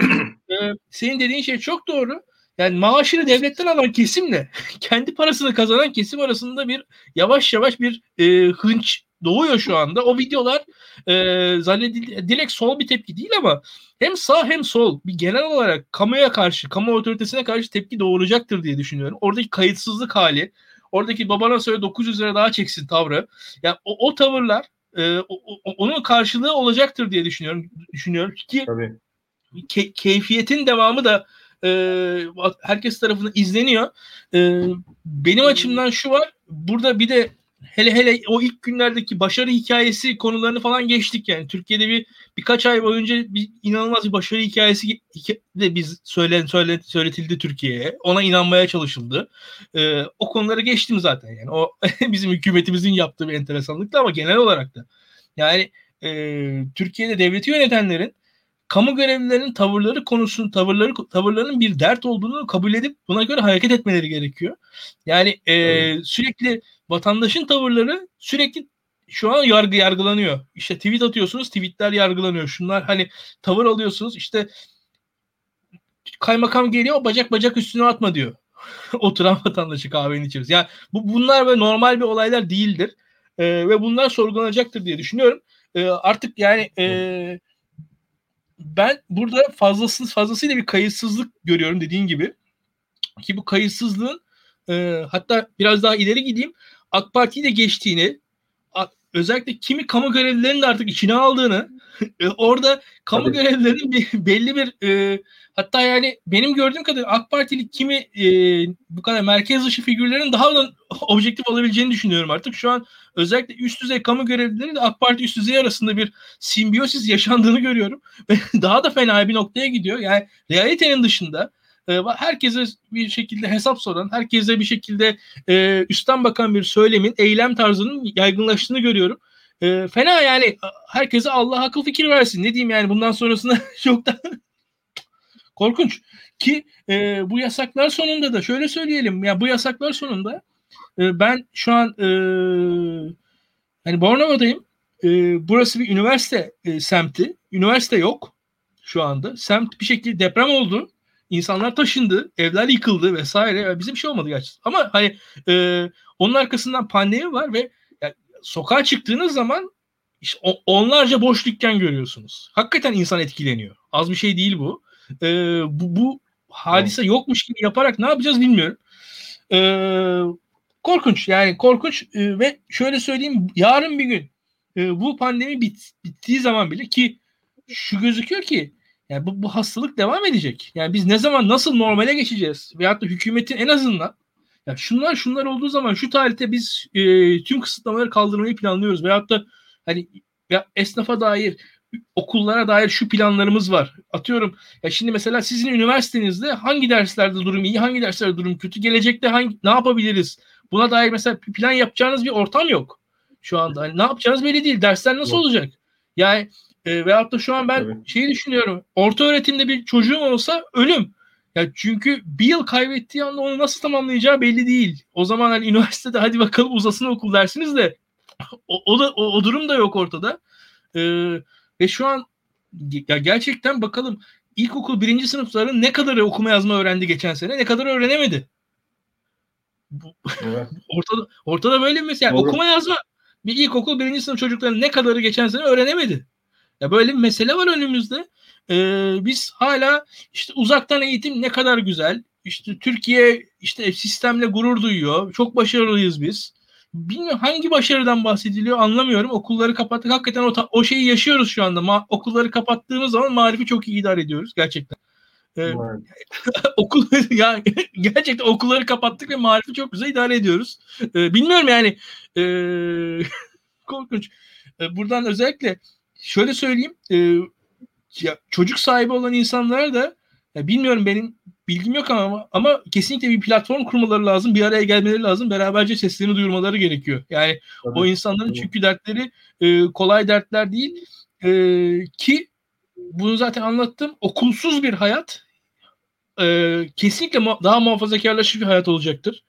e, senin dediğin şey çok doğru. Yani maaşını devletten alan kesimle [laughs] kendi parasını kazanan kesim arasında bir yavaş yavaş bir e, hınç doğuyor şu anda. O videolar e, zannedil direkt sol bir tepki değil ama hem sağ hem sol bir genel olarak kamuya karşı, kamu otoritesine karşı tepki doğuracaktır diye düşünüyorum. Oradaki kayıtsızlık hali, oradaki babana söyle 900 lira daha çeksin tavrı. Yani o, o tavırlar e, o, o, onun karşılığı olacaktır diye düşünüyorum. Düşünüyorum ki Tabii. Ke, keyfiyetin devamı da e, herkes tarafından izleniyor. E, benim açımdan şu var. Burada bir de hele hele o ilk günlerdeki başarı hikayesi konularını falan geçtik yani. Türkiye'de bir birkaç ay boyunca bir inanılmaz bir başarı hikayesi de biz söylen söylet, söyletildi Türkiye'ye. Ona inanmaya çalışıldı. Ee, o konuları geçtim zaten yani. O [laughs] bizim hükümetimizin yaptığı bir enteresanlıktı ama genel olarak da. Yani e, Türkiye'de devleti yönetenlerin kamu görevlilerinin tavırları konusunun tavırları tavırlarının bir dert olduğunu kabul edip buna göre hareket etmeleri gerekiyor. Yani e, evet. sürekli vatandaşın tavırları sürekli şu an yargı yargılanıyor. İşte tweet atıyorsunuz, tweetler yargılanıyor. Şunlar hani tavır alıyorsunuz. İşte kaymakam geliyor, bacak bacak üstüne atma diyor. [laughs] Oturan vatandaşı kahvenin içeriz. Yani bu bunlar ve normal bir olaylar değildir. E, ve bunlar sorgulanacaktır diye düşünüyorum. E, artık yani e, ben burada fazlasız fazlasıyla bir kayıtsızlık görüyorum dediğin gibi. Ki bu kayıtsızlığın e, hatta biraz daha ileri gideyim. AK Parti'yi de geçtiğini özellikle kimi kamu görevlilerinin de artık içine aldığını [laughs] e, orada kamu Tabii. görevlilerinin bir, belli bir e, hatta yani benim gördüğüm kadarıyla AK Partili kimi e, bu kadar merkez dışı figürlerin daha da objektif olabileceğini düşünüyorum artık. Şu an özellikle üst düzey kamu görevlileri de AK Parti üst düzey arasında bir simbiyosis yaşandığını görüyorum. Ve [laughs] daha da fena bir noktaya gidiyor. Yani realitenin dışında e, herkese bir şekilde hesap soran, herkese bir şekilde e, üstten bakan bir söylemin, eylem tarzının yaygınlaştığını görüyorum. E, fena yani herkese Allah akıl fikir versin. Ne diyeyim yani bundan sonrasında [laughs] çok da korkunç. Ki e, bu yasaklar sonunda da şöyle söyleyelim. Ya bu yasaklar sonunda e, ben şu an e, hani Bornova'dayım. E, burası bir üniversite e, semti. Üniversite yok şu anda. Semt bir şekilde deprem oldu insanlar taşındı, evler yıkıldı vesaire. Bizim şey olmadı gerçekten. Ama hani e, onun arkasından pandemi var ve yani, sokağa çıktığınız zaman işte onlarca boş dükkan görüyorsunuz. Hakikaten insan etkileniyor. Az bir şey değil bu. E, bu, bu hadise evet. yokmuş gibi yaparak ne yapacağız bilmiyorum. E, korkunç yani korkunç e, ve şöyle söyleyeyim yarın bir gün e, bu pandemi bit, bittiği zaman bile ki şu gözüküyor ki yani bu, bu hastalık devam edecek. Yani biz ne zaman nasıl normale geçeceğiz? Veyahut da hükümetin en azından ya şunlar şunlar olduğu zaman şu tarihte biz e, tüm kısıtlamaları kaldırmayı planlıyoruz. Veyahut da hani ya esnafa dair okullara dair şu planlarımız var. Atıyorum ya şimdi mesela sizin üniversitenizde hangi derslerde durum iyi, hangi derslerde durum kötü, gelecekte hangi ne yapabiliriz? Buna dair mesela plan yapacağınız bir ortam yok şu anda. Hani ne yapacağınız belli değil. Dersler nasıl yok. olacak? Yani e, veyahut da şu an ben Tabii. şeyi düşünüyorum. Orta öğretimde bir çocuğum olsa ölüm. Ya çünkü bir yıl kaybettiği anda onu nasıl tamamlayacağı belli değil. O zaman hani üniversitede hadi bakalım uzasın okul dersiniz de o, o da o, o durum da yok ortada. Ee, ve şu an ya gerçekten bakalım ilkokul birinci sınıfların ne kadarı okuma yazma öğrendi geçen sene ne kadar öğrenemedi. Evet. [laughs] ortada, ortada böyle bir mesela yani okuma yazma bir ilkokul birinci sınıf çocukların ne kadarı geçen sene öğrenemedi. Ya böyle bir mesele var önümüzde. Ee, biz hala işte uzaktan eğitim ne kadar güzel. İşte Türkiye işte sistemle gurur duyuyor. Çok başarılıyız biz. Bilmiyorum hangi başarıdan bahsediliyor anlamıyorum. Okulları kapattık. Hakikaten o, o şeyi yaşıyoruz şu anda. Ma- okulları kapattığımız zaman marifi çok iyi idare ediyoruz gerçekten. Ee, [laughs] okul [laughs] ya gerçekten okulları kapattık ve marifi çok güzel idare ediyoruz. Ee, bilmiyorum yani e, [laughs] korkunç. Ee, buradan özellikle şöyle söyleyeyim e, ya çocuk sahibi olan insanlar da ya bilmiyorum benim bilgim yok ama ama kesinlikle bir platform kurmaları lazım. Bir araya gelmeleri lazım. Beraberce seslerini duyurmaları gerekiyor. Yani tabii, o insanların tabii. çünkü dertleri e, kolay dertler değil. E, ki bunu zaten anlattım. Okulsuz bir hayat e, kesinlikle mu- daha muhafazakarlaşmış bir hayat olacaktır.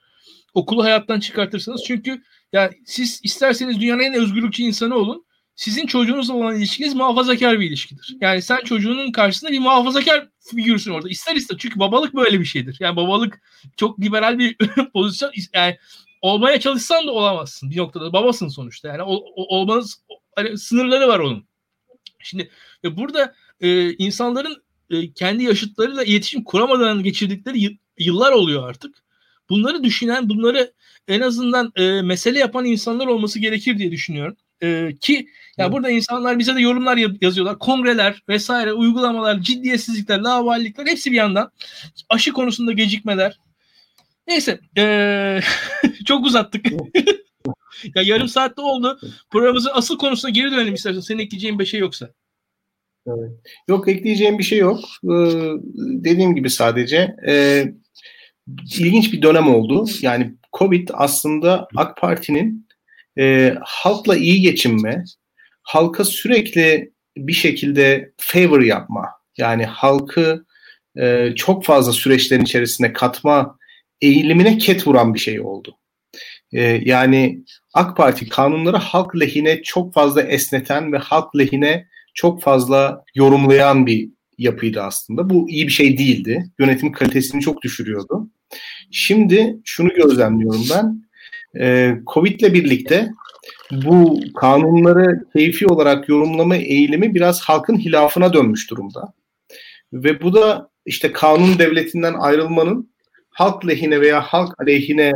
Okulu hayattan çıkartırsanız çünkü yani siz isterseniz dünyanın en özgürlükçü insanı olun sizin çocuğunuzla olan ilişkiniz muhafazakar bir ilişkidir. Yani sen çocuğunun karşısında bir muhafazakar figürsün orada. İster ister çünkü babalık böyle bir şeydir. Yani babalık çok liberal bir [laughs] pozisyon. Yani olmaya çalışsan da olamazsın bir noktada. Babasın sonuçta. Yani ol, olmanız hani sınırları var onun. Şimdi e, burada e, insanların e, kendi yaşıtlarıyla iletişim kuramadan geçirdikleri yıllar oluyor artık. Bunları düşünen, bunları en azından e, mesele yapan insanlar olması gerekir diye düşünüyorum. E, ki ya evet. burada insanlar bize de yorumlar yazıyorlar. Kongreler vesaire, uygulamalar, ciddiyetsizlikler, lavallikler hepsi bir yandan. Aşı konusunda gecikmeler. Neyse. E, [laughs] çok uzattık. [laughs] ya yarım saatte oldu. Programımızın asıl konusuna geri dönelim istersen. Senin ekleyeceğin bir şey yoksa. Evet. Yok ekleyeceğim bir şey yok. Ee, dediğim gibi sadece e, ilginç bir dönem oldu. Yani Covid aslında AK Parti'nin e, halkla iyi geçinme, halka sürekli bir şekilde favor yapma, yani halkı e, çok fazla süreçlerin içerisine katma eğilimine ket vuran bir şey oldu. E, yani AK Parti kanunları halk lehine çok fazla esneten ve halk lehine çok fazla yorumlayan bir yapıydı aslında. Bu iyi bir şey değildi. Yönetim kalitesini çok düşürüyordu. Şimdi şunu gözlemliyorum ben. Ee, Covid ile birlikte bu kanunları keyfi olarak yorumlama eğilimi biraz halkın hilafına dönmüş durumda. Ve bu da işte kanun devletinden ayrılmanın halk lehine veya halk aleyhine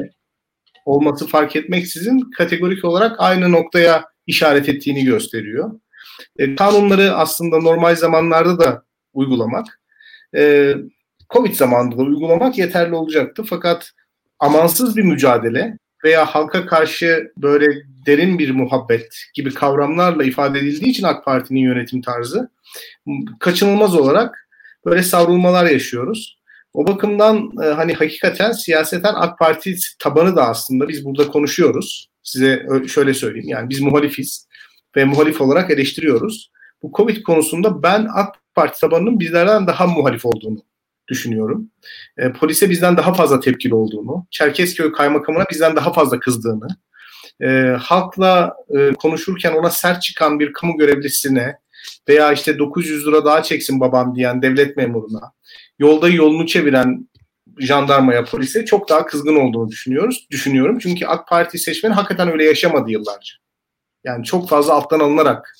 olması fark etmeksizin kategorik olarak aynı noktaya işaret ettiğini gösteriyor. E, kanunları aslında normal zamanlarda da uygulamak, e, Covid zamanında da uygulamak yeterli olacaktı. Fakat amansız bir mücadele veya halka karşı böyle derin bir muhabbet gibi kavramlarla ifade edildiği için AK Parti'nin yönetim tarzı kaçınılmaz olarak böyle savrulmalar yaşıyoruz. O bakımdan e, hani hakikaten siyaseten AK Parti tabanı da aslında biz burada konuşuyoruz. Size şöyle söyleyeyim yani biz muhalifiz ve muhalif olarak eleştiriyoruz. Bu Covid konusunda ben AK Parti tabanının bizlerden daha muhalif olduğunu düşünüyorum. E, polise bizden daha fazla tepkili olduğunu, Çerkezköy kaymakamına bizden daha fazla kızdığını, e, halkla e, konuşurken ona sert çıkan bir kamu görevlisine veya işte 900 lira daha çeksin babam diyen devlet memuruna, yolda yolunu çeviren jandarmaya, polise çok daha kızgın olduğunu düşünüyoruz. Düşünüyorum. Çünkü AK Parti seçmeni hakikaten öyle yaşamadı yıllarca. Yani çok fazla alttan alınarak,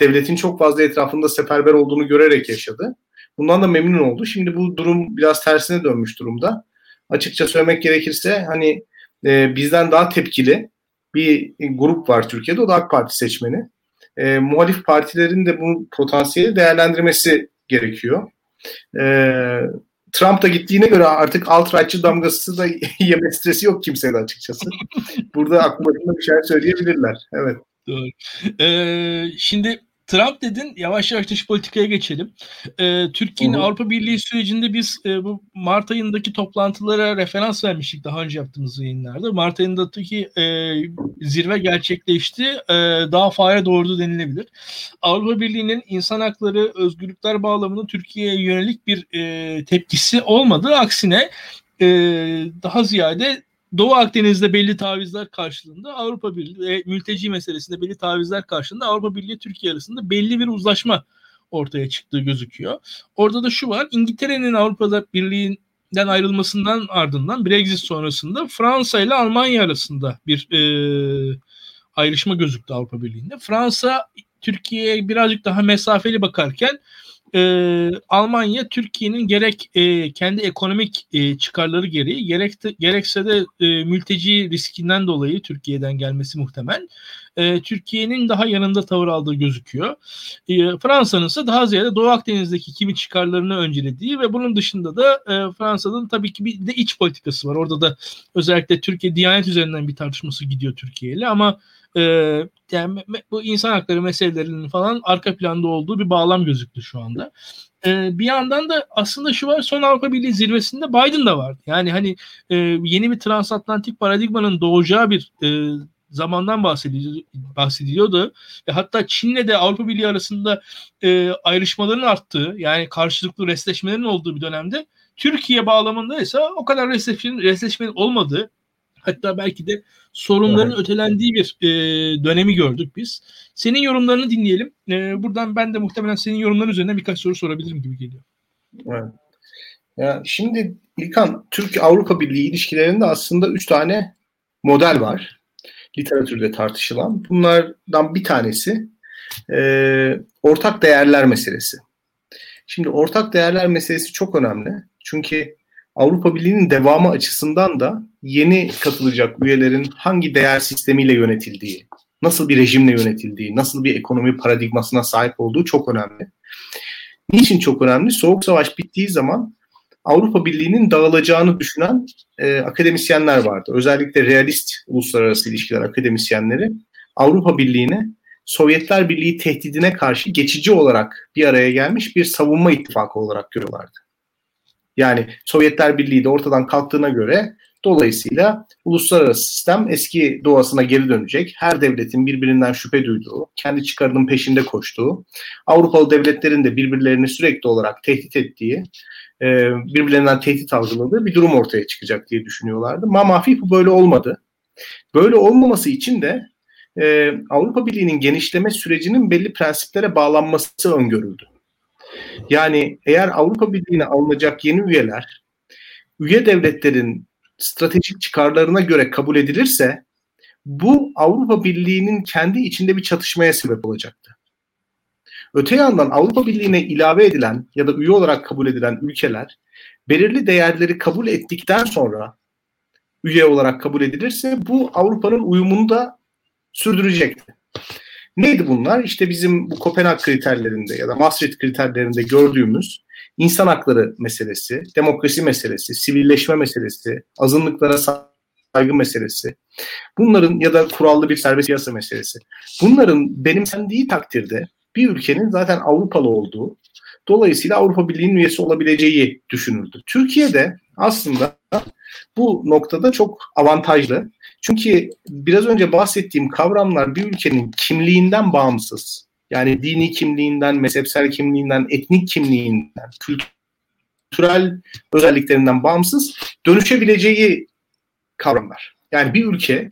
devletin çok fazla etrafında seferber olduğunu görerek yaşadı. Bundan da memnun oldu. Şimdi bu durum biraz tersine dönmüş durumda. Açıkça söylemek gerekirse hani e, bizden daha tepkili bir grup var Türkiye'de. O da AK Parti seçmeni. E, muhalif partilerin de bu potansiyeli değerlendirmesi gerekiyor. E, Trump da gittiğine göre artık alt-rightçı damgası da [laughs] yeme stresi yok kimsede açıkçası. Burada aklı bir şeyler söyleyebilirler. Evet. Doğru. Ee, şimdi Trump dedin yavaş yavaş dış politikaya geçelim. Ee, Türkiye'nin Avrupa Birliği sürecinde biz e, bu Mart ayındaki toplantılara referans vermiştik daha önce yaptığımız yayınlarda. Mart ayındaki e, zirve gerçekleşti. E, daha fare doğurdu denilebilir. Avrupa Birliği'nin insan hakları, özgürlükler bağlamında Türkiye'ye yönelik bir e, tepkisi olmadı. Aksine e, daha ziyade Doğu Akdeniz'de belli tavizler karşılığında Avrupa Birliği ve mülteci meselesinde belli tavizler karşılığında Avrupa Birliği Türkiye arasında belli bir uzlaşma ortaya çıktığı gözüküyor. Orada da şu var. İngiltere'nin Avrupa'da Birliği'nden ayrılmasından ardından Brexit sonrasında Fransa ile Almanya arasında bir e, ayrışma gözüktü Avrupa Birliği'nde. Fransa Türkiye'ye birazcık daha mesafeli bakarken e, Almanya Türkiye'nin gerek e, kendi ekonomik e, çıkarları gereği gerek de, gerekse de e, mülteci riskinden dolayı Türkiye'den gelmesi muhtemel. E, Türkiye'nin daha yanında tavır aldığı gözüküyor. E, Fransa'nın ise daha ziyade Doğu Akdeniz'deki kimi çıkarlarını öncelediği ve bunun dışında da e, Fransa'nın tabii ki bir de iç politikası var. Orada da özellikle Türkiye Diyanet üzerinden bir tartışması gidiyor Türkiye ile ama e, yani bu insan hakları meselelerinin falan arka planda olduğu bir bağlam gözüktü şu anda. E, bir yandan da aslında şu var son Avrupa Birliği zirvesinde Biden da vardı. Yani hani e, yeni bir transatlantik paradigmanın doğacağı bir e, zamandan bahsediliyor, bahsediliyordu. Ve hatta Çin'le de Avrupa Birliği arasında e, ayrışmaların arttığı yani karşılıklı resleşmelerin olduğu bir dönemde Türkiye bağlamında ise o kadar resleşmenin, resleşmenin olmadığı Hatta belki de sorunların evet. ötelendiği bir e, dönemi gördük biz. Senin yorumlarını dinleyelim. E, buradan ben de muhtemelen senin yorumların üzerine birkaç soru sorabilirim gibi geliyor. Evet. Ya şimdi İlkan, Türk-Avrupa Birliği ilişkilerinde aslında üç tane model var. Literatürde tartışılan. Bunlardan bir tanesi e, ortak değerler meselesi. Şimdi ortak değerler meselesi çok önemli. Çünkü Avrupa Birliği'nin devamı açısından da yeni katılacak üyelerin hangi değer sistemiyle yönetildiği, nasıl bir rejimle yönetildiği, nasıl bir ekonomi paradigmasına sahip olduğu çok önemli. Niçin çok önemli? Soğuk Savaş bittiği zaman Avrupa Birliği'nin dağılacağını düşünen e, akademisyenler vardı. Özellikle realist uluslararası ilişkiler akademisyenleri Avrupa Birliği'ne Sovyetler Birliği tehdidine karşı geçici olarak bir araya gelmiş bir savunma ittifakı olarak görüyorlardı. Yani Sovyetler Birliği de ortadan kalktığına göre dolayısıyla uluslararası sistem eski doğasına geri dönecek. Her devletin birbirinden şüphe duyduğu, kendi çıkarının peşinde koştuğu, Avrupalı devletlerin de birbirlerini sürekli olarak tehdit ettiği, e, birbirlerinden tehdit algıladığı bir durum ortaya çıkacak diye düşünüyorlardı. Mamafi bu böyle olmadı. Böyle olmaması için de e, Avrupa Birliği'nin genişleme sürecinin belli prensiplere bağlanması öngörüldü. Yani eğer Avrupa Birliği'ne alınacak yeni üyeler üye devletlerin stratejik çıkarlarına göre kabul edilirse bu Avrupa Birliği'nin kendi içinde bir çatışmaya sebep olacaktı. Öte yandan Avrupa Birliği'ne ilave edilen ya da üye olarak kabul edilen ülkeler belirli değerleri kabul ettikten sonra üye olarak kabul edilirse bu Avrupa'nın uyumunu da sürdürecekti. Neydi bunlar? İşte bizim bu Kopenhag kriterlerinde ya da Maastricht kriterlerinde gördüğümüz insan hakları meselesi, demokrasi meselesi, sivilleşme meselesi, azınlıklara saygı meselesi, bunların ya da kurallı bir serbest piyasa meselesi. Bunların benimsendiği takdirde bir ülkenin zaten Avrupalı olduğu, dolayısıyla Avrupa Birliği'nin üyesi olabileceği düşünüldü. Türkiye'de aslında bu noktada çok avantajlı. Çünkü biraz önce bahsettiğim kavramlar bir ülkenin kimliğinden bağımsız. Yani dini kimliğinden, mezhepsel kimliğinden, etnik kimliğinden, kültürel özelliklerinden bağımsız dönüşebileceği kavramlar. Yani bir ülke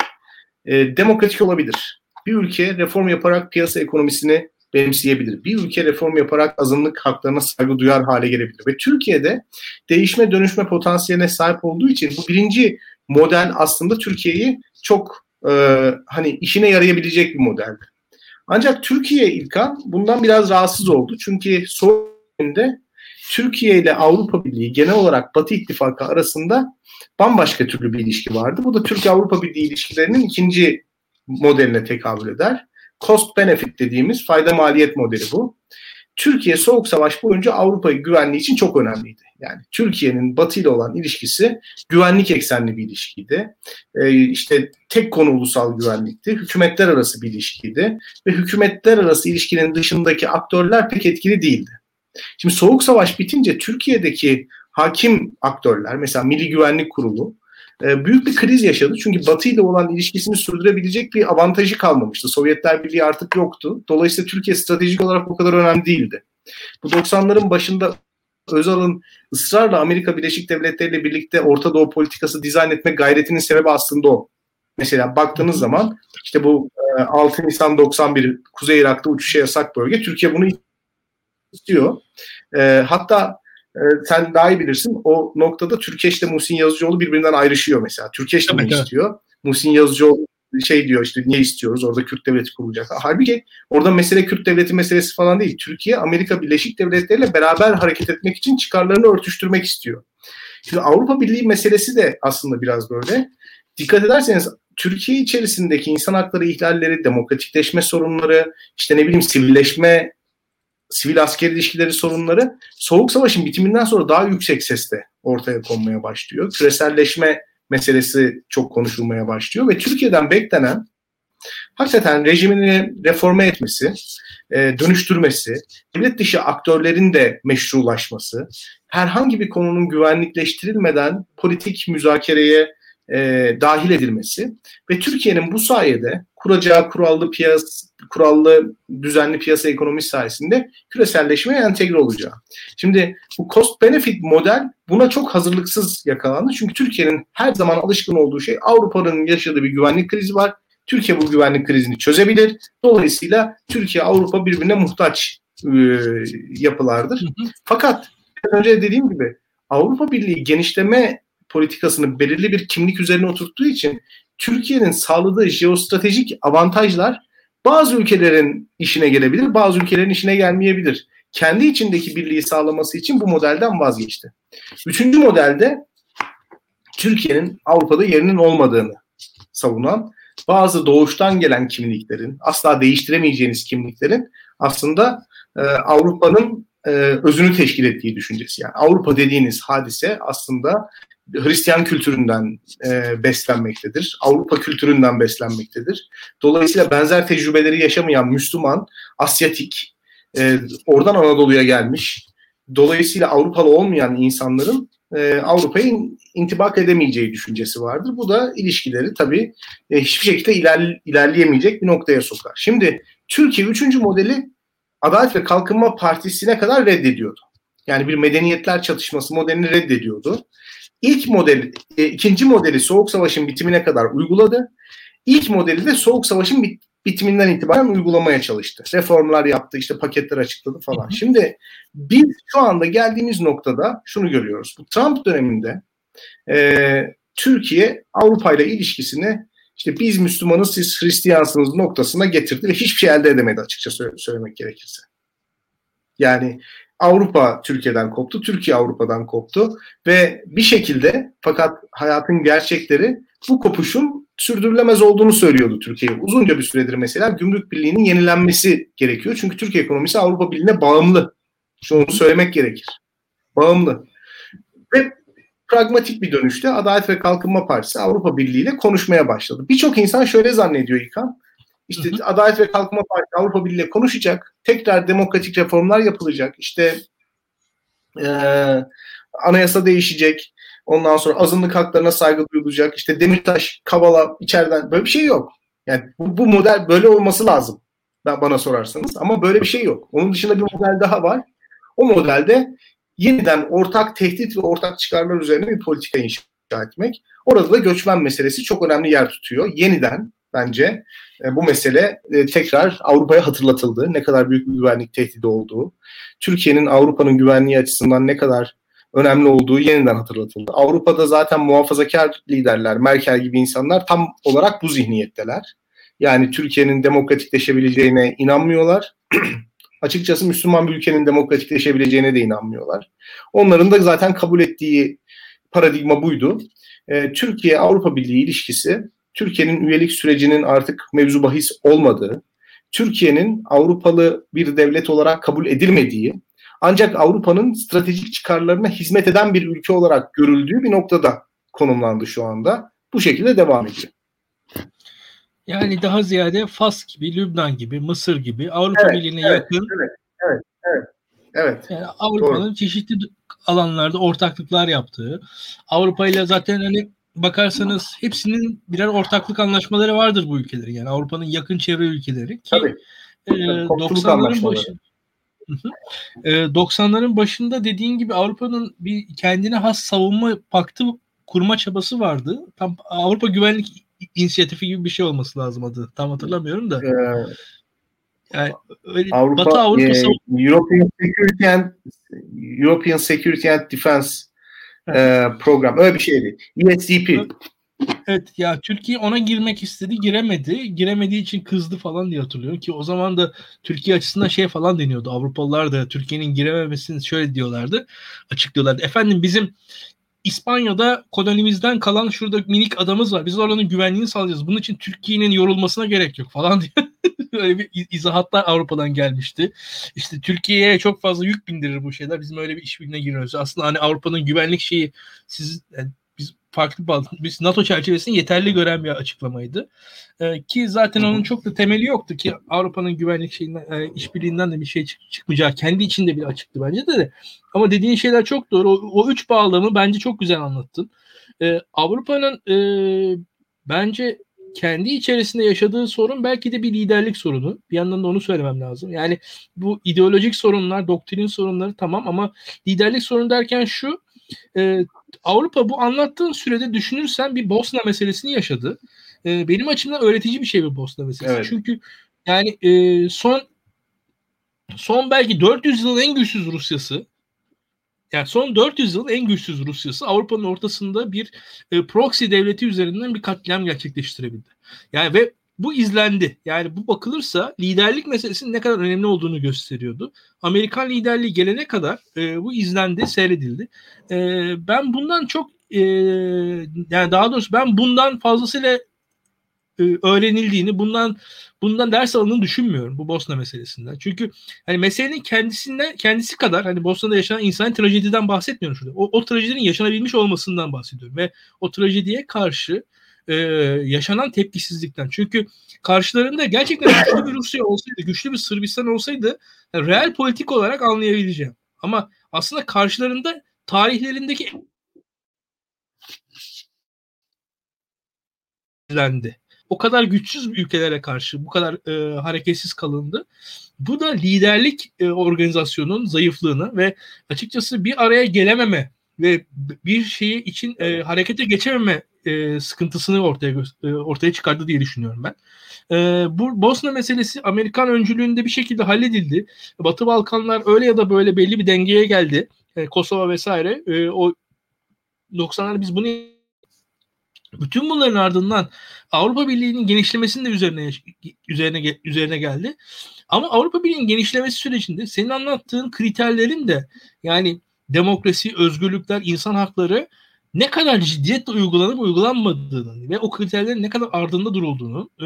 e, demokratik olabilir. Bir ülke reform yaparak piyasa ekonomisini benimseyebilir. Bir ülke reform yaparak azınlık haklarına saygı duyar hale gelebilir. Ve Türkiye'de değişme dönüşme potansiyeline sahip olduğu için bu birinci model aslında Türkiye'yi çok e, hani işine yarayabilecek bir modeldi. Ancak Türkiye İlkan bundan biraz rahatsız oldu. Çünkü son dönemde Türkiye ile Avrupa Birliği genel olarak Batı İttifakı arasında bambaşka türlü bir ilişki vardı. Bu da Türkiye-Avrupa Birliği ilişkilerinin ikinci modeline tekabül eder. Cost benefit dediğimiz fayda maliyet modeli bu. Türkiye Soğuk Savaş boyunca Avrupa güvenliği için çok önemliydi. Yani Türkiye'nin Batı ile olan ilişkisi güvenlik eksenli bir ilişkiydi. Ee, işte tek konu ulusal güvenlikti. Hükümetler arası bir ilişkiydi. Ve hükümetler arası ilişkinin dışındaki aktörler pek etkili değildi. Şimdi Soğuk Savaş bitince Türkiye'deki hakim aktörler, mesela Milli Güvenlik Kurulu, büyük bir kriz yaşadı. Çünkü Batı ile olan ilişkisini sürdürebilecek bir avantajı kalmamıştı. Sovyetler Birliği artık yoktu. Dolayısıyla Türkiye stratejik olarak o kadar önemli değildi. Bu 90'ların başında Özal'ın ısrarla Amerika Birleşik Devletleri ile birlikte Orta Doğu politikası dizayn etme gayretinin sebebi aslında o. Mesela baktığınız zaman işte bu 6 e, Nisan 91 Kuzey Irak'ta uçuşa yasak bölge Türkiye bunu istiyor. E, hatta e, sen daha iyi bilirsin o noktada Türkeş ile Muhsin Yazıcıoğlu birbirinden ayrışıyor mesela. Türkeş de bunu istiyor. Muhsin Yazıcıoğlu şey diyor işte niye istiyoruz orada Kürt devleti kurulacak. Halbuki orada mesele Kürt devleti meselesi falan değil. Türkiye Amerika Birleşik Devletleri ile beraber hareket etmek için çıkarlarını örtüştürmek istiyor. Şimdi Avrupa Birliği meselesi de aslında biraz böyle. Dikkat ederseniz Türkiye içerisindeki insan hakları ihlalleri, demokratikleşme sorunları, işte ne bileyim sivilleşme, sivil asker ilişkileri sorunları Soğuk Savaş'ın bitiminden sonra daha yüksek sesle ortaya konmaya başlıyor. Küreselleşme meselesi çok konuşulmaya başlıyor ve Türkiye'den beklenen hakikaten rejimini reforme etmesi, e, dönüştürmesi, devlet dışı aktörlerin de meşrulaşması, herhangi bir konunun güvenlikleştirilmeden politik müzakereye e, dahil edilmesi ve Türkiye'nin bu sayede kuracağı kurallı piyas kurallı düzenli piyasa ekonomisi sayesinde küreselleşmeye entegre olacağı. Şimdi bu cost benefit model buna çok hazırlıksız yakalandı. Çünkü Türkiye'nin her zaman alışkın olduğu şey Avrupa'nın yaşadığı bir güvenlik krizi var. Türkiye bu güvenlik krizini çözebilir. Dolayısıyla Türkiye Avrupa birbirine muhtaç e, yapılardır. Hı hı. Fakat önce dediğim gibi Avrupa Birliği genişleme politikasını belirli bir kimlik üzerine oturttuğu için Türkiye'nin sağladığı jeostratejik avantajlar Bazı ülkelerin işine gelebilir, bazı ülkelerin işine gelmeyebilir. Kendi içindeki birliği sağlaması için bu modelden vazgeçti. Üçüncü modelde Türkiye'nin Avrupa'da yerinin olmadığını savunan bazı doğuştan gelen kimliklerin, asla değiştiremeyeceğiniz kimliklerin aslında e, Avrupa'nın e, özünü teşkil ettiği düşüncesi. Yani Avrupa dediğiniz hadise aslında Hristiyan kültüründen e, beslenmektedir. Avrupa kültüründen beslenmektedir. Dolayısıyla benzer tecrübeleri yaşamayan Müslüman, Asyatik, e, oradan Anadolu'ya gelmiş, dolayısıyla Avrupalı olmayan insanların e, Avrupa'ya intibak edemeyeceği düşüncesi vardır. Bu da ilişkileri tabii e, hiçbir şekilde iler, ilerleyemeyecek bir noktaya sokar. Şimdi Türkiye 3. modeli Adalet ve Kalkınma Partisi'ne kadar reddediyordu. Yani bir medeniyetler çatışması modelini reddediyordu. İlk model, e, ikinci modeli Soğuk Savaş'ın bitimine kadar uyguladı. İlk modeli de Soğuk Savaş'ın bit, bitiminden itibaren uygulamaya çalıştı. Reformlar yaptı, işte paketler açıkladı falan. Şimdi biz şu anda geldiğimiz noktada şunu görüyoruz. Bu Trump döneminde e, Türkiye Avrupa ile ilişkisini işte biz Müslümanız siz Hristiyansınız noktasına getirdi ve hiçbir şey elde edemedi açıkça söylemek gerekirse. Yani Avrupa Türkiye'den koptu, Türkiye Avrupa'dan koptu ve bir şekilde fakat hayatın gerçekleri bu kopuşun sürdürülemez olduğunu söylüyordu Türkiye. Uzunca bir süredir mesela gümrük birliğinin yenilenmesi gerekiyor. Çünkü Türkiye ekonomisi Avrupa Birliği'ne bağımlı. Şunu söylemek gerekir. Bağımlı. Ve pragmatik bir dönüşte Adalet ve Kalkınma Partisi Avrupa Birliği ile konuşmaya başladı. Birçok insan şöyle zannediyor İlkan. İşte hı hı. Adalet ve Kalkınma Partisi Avrupa Birliği ile konuşacak. Tekrar demokratik reformlar yapılacak. İşte e, anayasa değişecek. Ondan sonra azınlık haklarına saygı duyulacak. İşte Demirtaş, Kavala içeriden böyle bir şey yok. Yani bu, bu model böyle olması lazım. Ben bana sorarsanız. Ama böyle bir şey yok. Onun dışında bir model daha var. O modelde yeniden ortak tehdit ve ortak çıkarlar üzerine bir politika inşa etmek. Orada da göçmen meselesi çok önemli yer tutuyor. Yeniden bence e, bu mesele e, tekrar Avrupa'ya hatırlatıldı. Ne kadar büyük bir güvenlik tehdidi olduğu, Türkiye'nin Avrupa'nın güvenliği açısından ne kadar önemli olduğu yeniden hatırlatıldı. Avrupa'da zaten muhafazakar liderler, Merkel gibi insanlar tam olarak bu zihniyetteler. Yani Türkiye'nin demokratikleşebileceğine inanmıyorlar. [clears throat] Açıkçası Müslüman bir ülkenin demokratikleşebileceğine de inanmıyorlar. Onların da zaten kabul ettiği paradigma buydu. Ee, Türkiye-Avrupa Birliği ilişkisi Türkiye'nin üyelik sürecinin artık mevzu bahis olmadığı, Türkiye'nin Avrupalı bir devlet olarak kabul edilmediği, ancak Avrupa'nın stratejik çıkarlarına hizmet eden bir ülke olarak görüldüğü bir noktada konumlandı şu anda. Bu şekilde devam ediyor. Yani daha ziyade Fas gibi, Lübnan gibi, Mısır gibi Avrupa evet, Birliği'ne evet, yakın. Evet, evet, evet. Evet. Yani Avrupa'nın çeşitli alanlarda ortaklıklar yaptığı, Avrupa ile zaten hani bakarsanız hepsinin birer ortaklık anlaşmaları vardır bu ülkelerin. Yani Avrupa'nın yakın çevre ülkeleri ki Tabii. E, 90'ların başı, 90'ların başında dediğin gibi Avrupa'nın bir kendine has savunma paktı kurma çabası vardı. Tam Avrupa Güvenlik İnisiyatifi gibi bir şey olması lazım adı. Tam hatırlamıyorum da. Ee, yani öyle Avrupa, Batı Avrupa e, European Security and European Security and Defense e, program. Öyle bir şeydi. ESDP. Evet ya Türkiye ona girmek istedi giremedi. Giremediği için kızdı falan diye hatırlıyorum ki o zaman da Türkiye açısından şey falan deniyordu. Avrupalılar da Türkiye'nin girememesini şöyle diyorlardı. Açıklıyorlardı. Efendim bizim İspanya'da kolonimizden kalan şurada minik adamız var. Biz oranın güvenliğini sağlayacağız. Bunun için Türkiye'nin yorulmasına gerek yok falan [laughs] diye. öyle bir izahatlar Avrupa'dan gelmişti. İşte Türkiye'ye çok fazla yük bindirir bu şeyler. Bizim öyle bir işbirliğine giriyoruz. Aslında hani Avrupa'nın güvenlik şeyi siz yani farklı biz NATO çerçevesini yeterli gören bir açıklamaydı. Ee, ki zaten onun çok da temeli yoktu ki Avrupa'nın güvenlik şeyinden e, işbirliğinden de bir şey çık- çıkmayacağı kendi içinde bile açıktı bence de. de. Ama dediğin şeyler çok doğru. O, o üç bağlamı bence çok güzel anlattın. Ee, Avrupa'nın e, bence kendi içerisinde yaşadığı sorun belki de bir liderlik sorunu. Bir yandan da onu söylemem lazım. Yani bu ideolojik sorunlar, doktrin sorunları tamam ama liderlik sorunu derken şu e, Avrupa bu anlattığın sürede düşünürsen bir Bosna meselesini yaşadı. E, benim açımdan öğretici bir şey bir Bosna meselesi. Evet. Çünkü yani e, son son belki 400 yılın en güçsüz Rusyası yani son 400 yıl en güçsüz Rusyası Avrupa'nın ortasında bir e, proxy devleti üzerinden bir katliam gerçekleştirebildi. Yani ve bu izlendi. Yani bu bakılırsa liderlik meselesinin ne kadar önemli olduğunu gösteriyordu. Amerikan liderliği gelene kadar e, bu izlendi, seyredildi. E, ben bundan çok e, yani daha doğrusu ben bundan fazlasıyla e, öğrenildiğini, bundan bundan ders alındığını düşünmüyorum bu Bosna meselesinden. Çünkü hani meselenin kendisinden kendisi kadar hani Bosna'da yaşanan insan trajediden bahsetmiyorum şurada. O, o trajedinin yaşanabilmiş olmasından bahsediyorum ve o trajediye karşı e, yaşanan tepkisizlikten. Çünkü karşılarında gerçekten güçlü bir Rusya olsaydı, güçlü bir Sırbistan olsaydı yani real politik olarak anlayabileceğim. Ama aslında karşılarında tarihlerindeki izlendi. O kadar güçsüz ülkelere karşı bu kadar e, hareketsiz kalındı. Bu da liderlik e, organizasyonun zayıflığını ve açıkçası bir araya gelememe ve bir şeyi için e, harekete geçememe e, sıkıntısını ortaya e, ortaya çıkardı diye düşünüyorum ben. E, bu Bosna meselesi Amerikan öncülüğünde bir şekilde halledildi. Batı Balkanlar öyle ya da böyle belli bir dengeye geldi. E, Kosova vesaire. E, o 90'lar biz bunu bütün bunların ardından Avrupa Birliği'nin genişlemesinin de üzerine üzerine üzerine geldi. Ama Avrupa Birliği'nin genişlemesi sürecinde senin anlattığın kriterlerin de yani demokrasi, özgürlükler, insan hakları ne kadar ciddiyetle uygulanıp uygulanmadığını ve o kriterlerin ne kadar ardında durulduğunu e,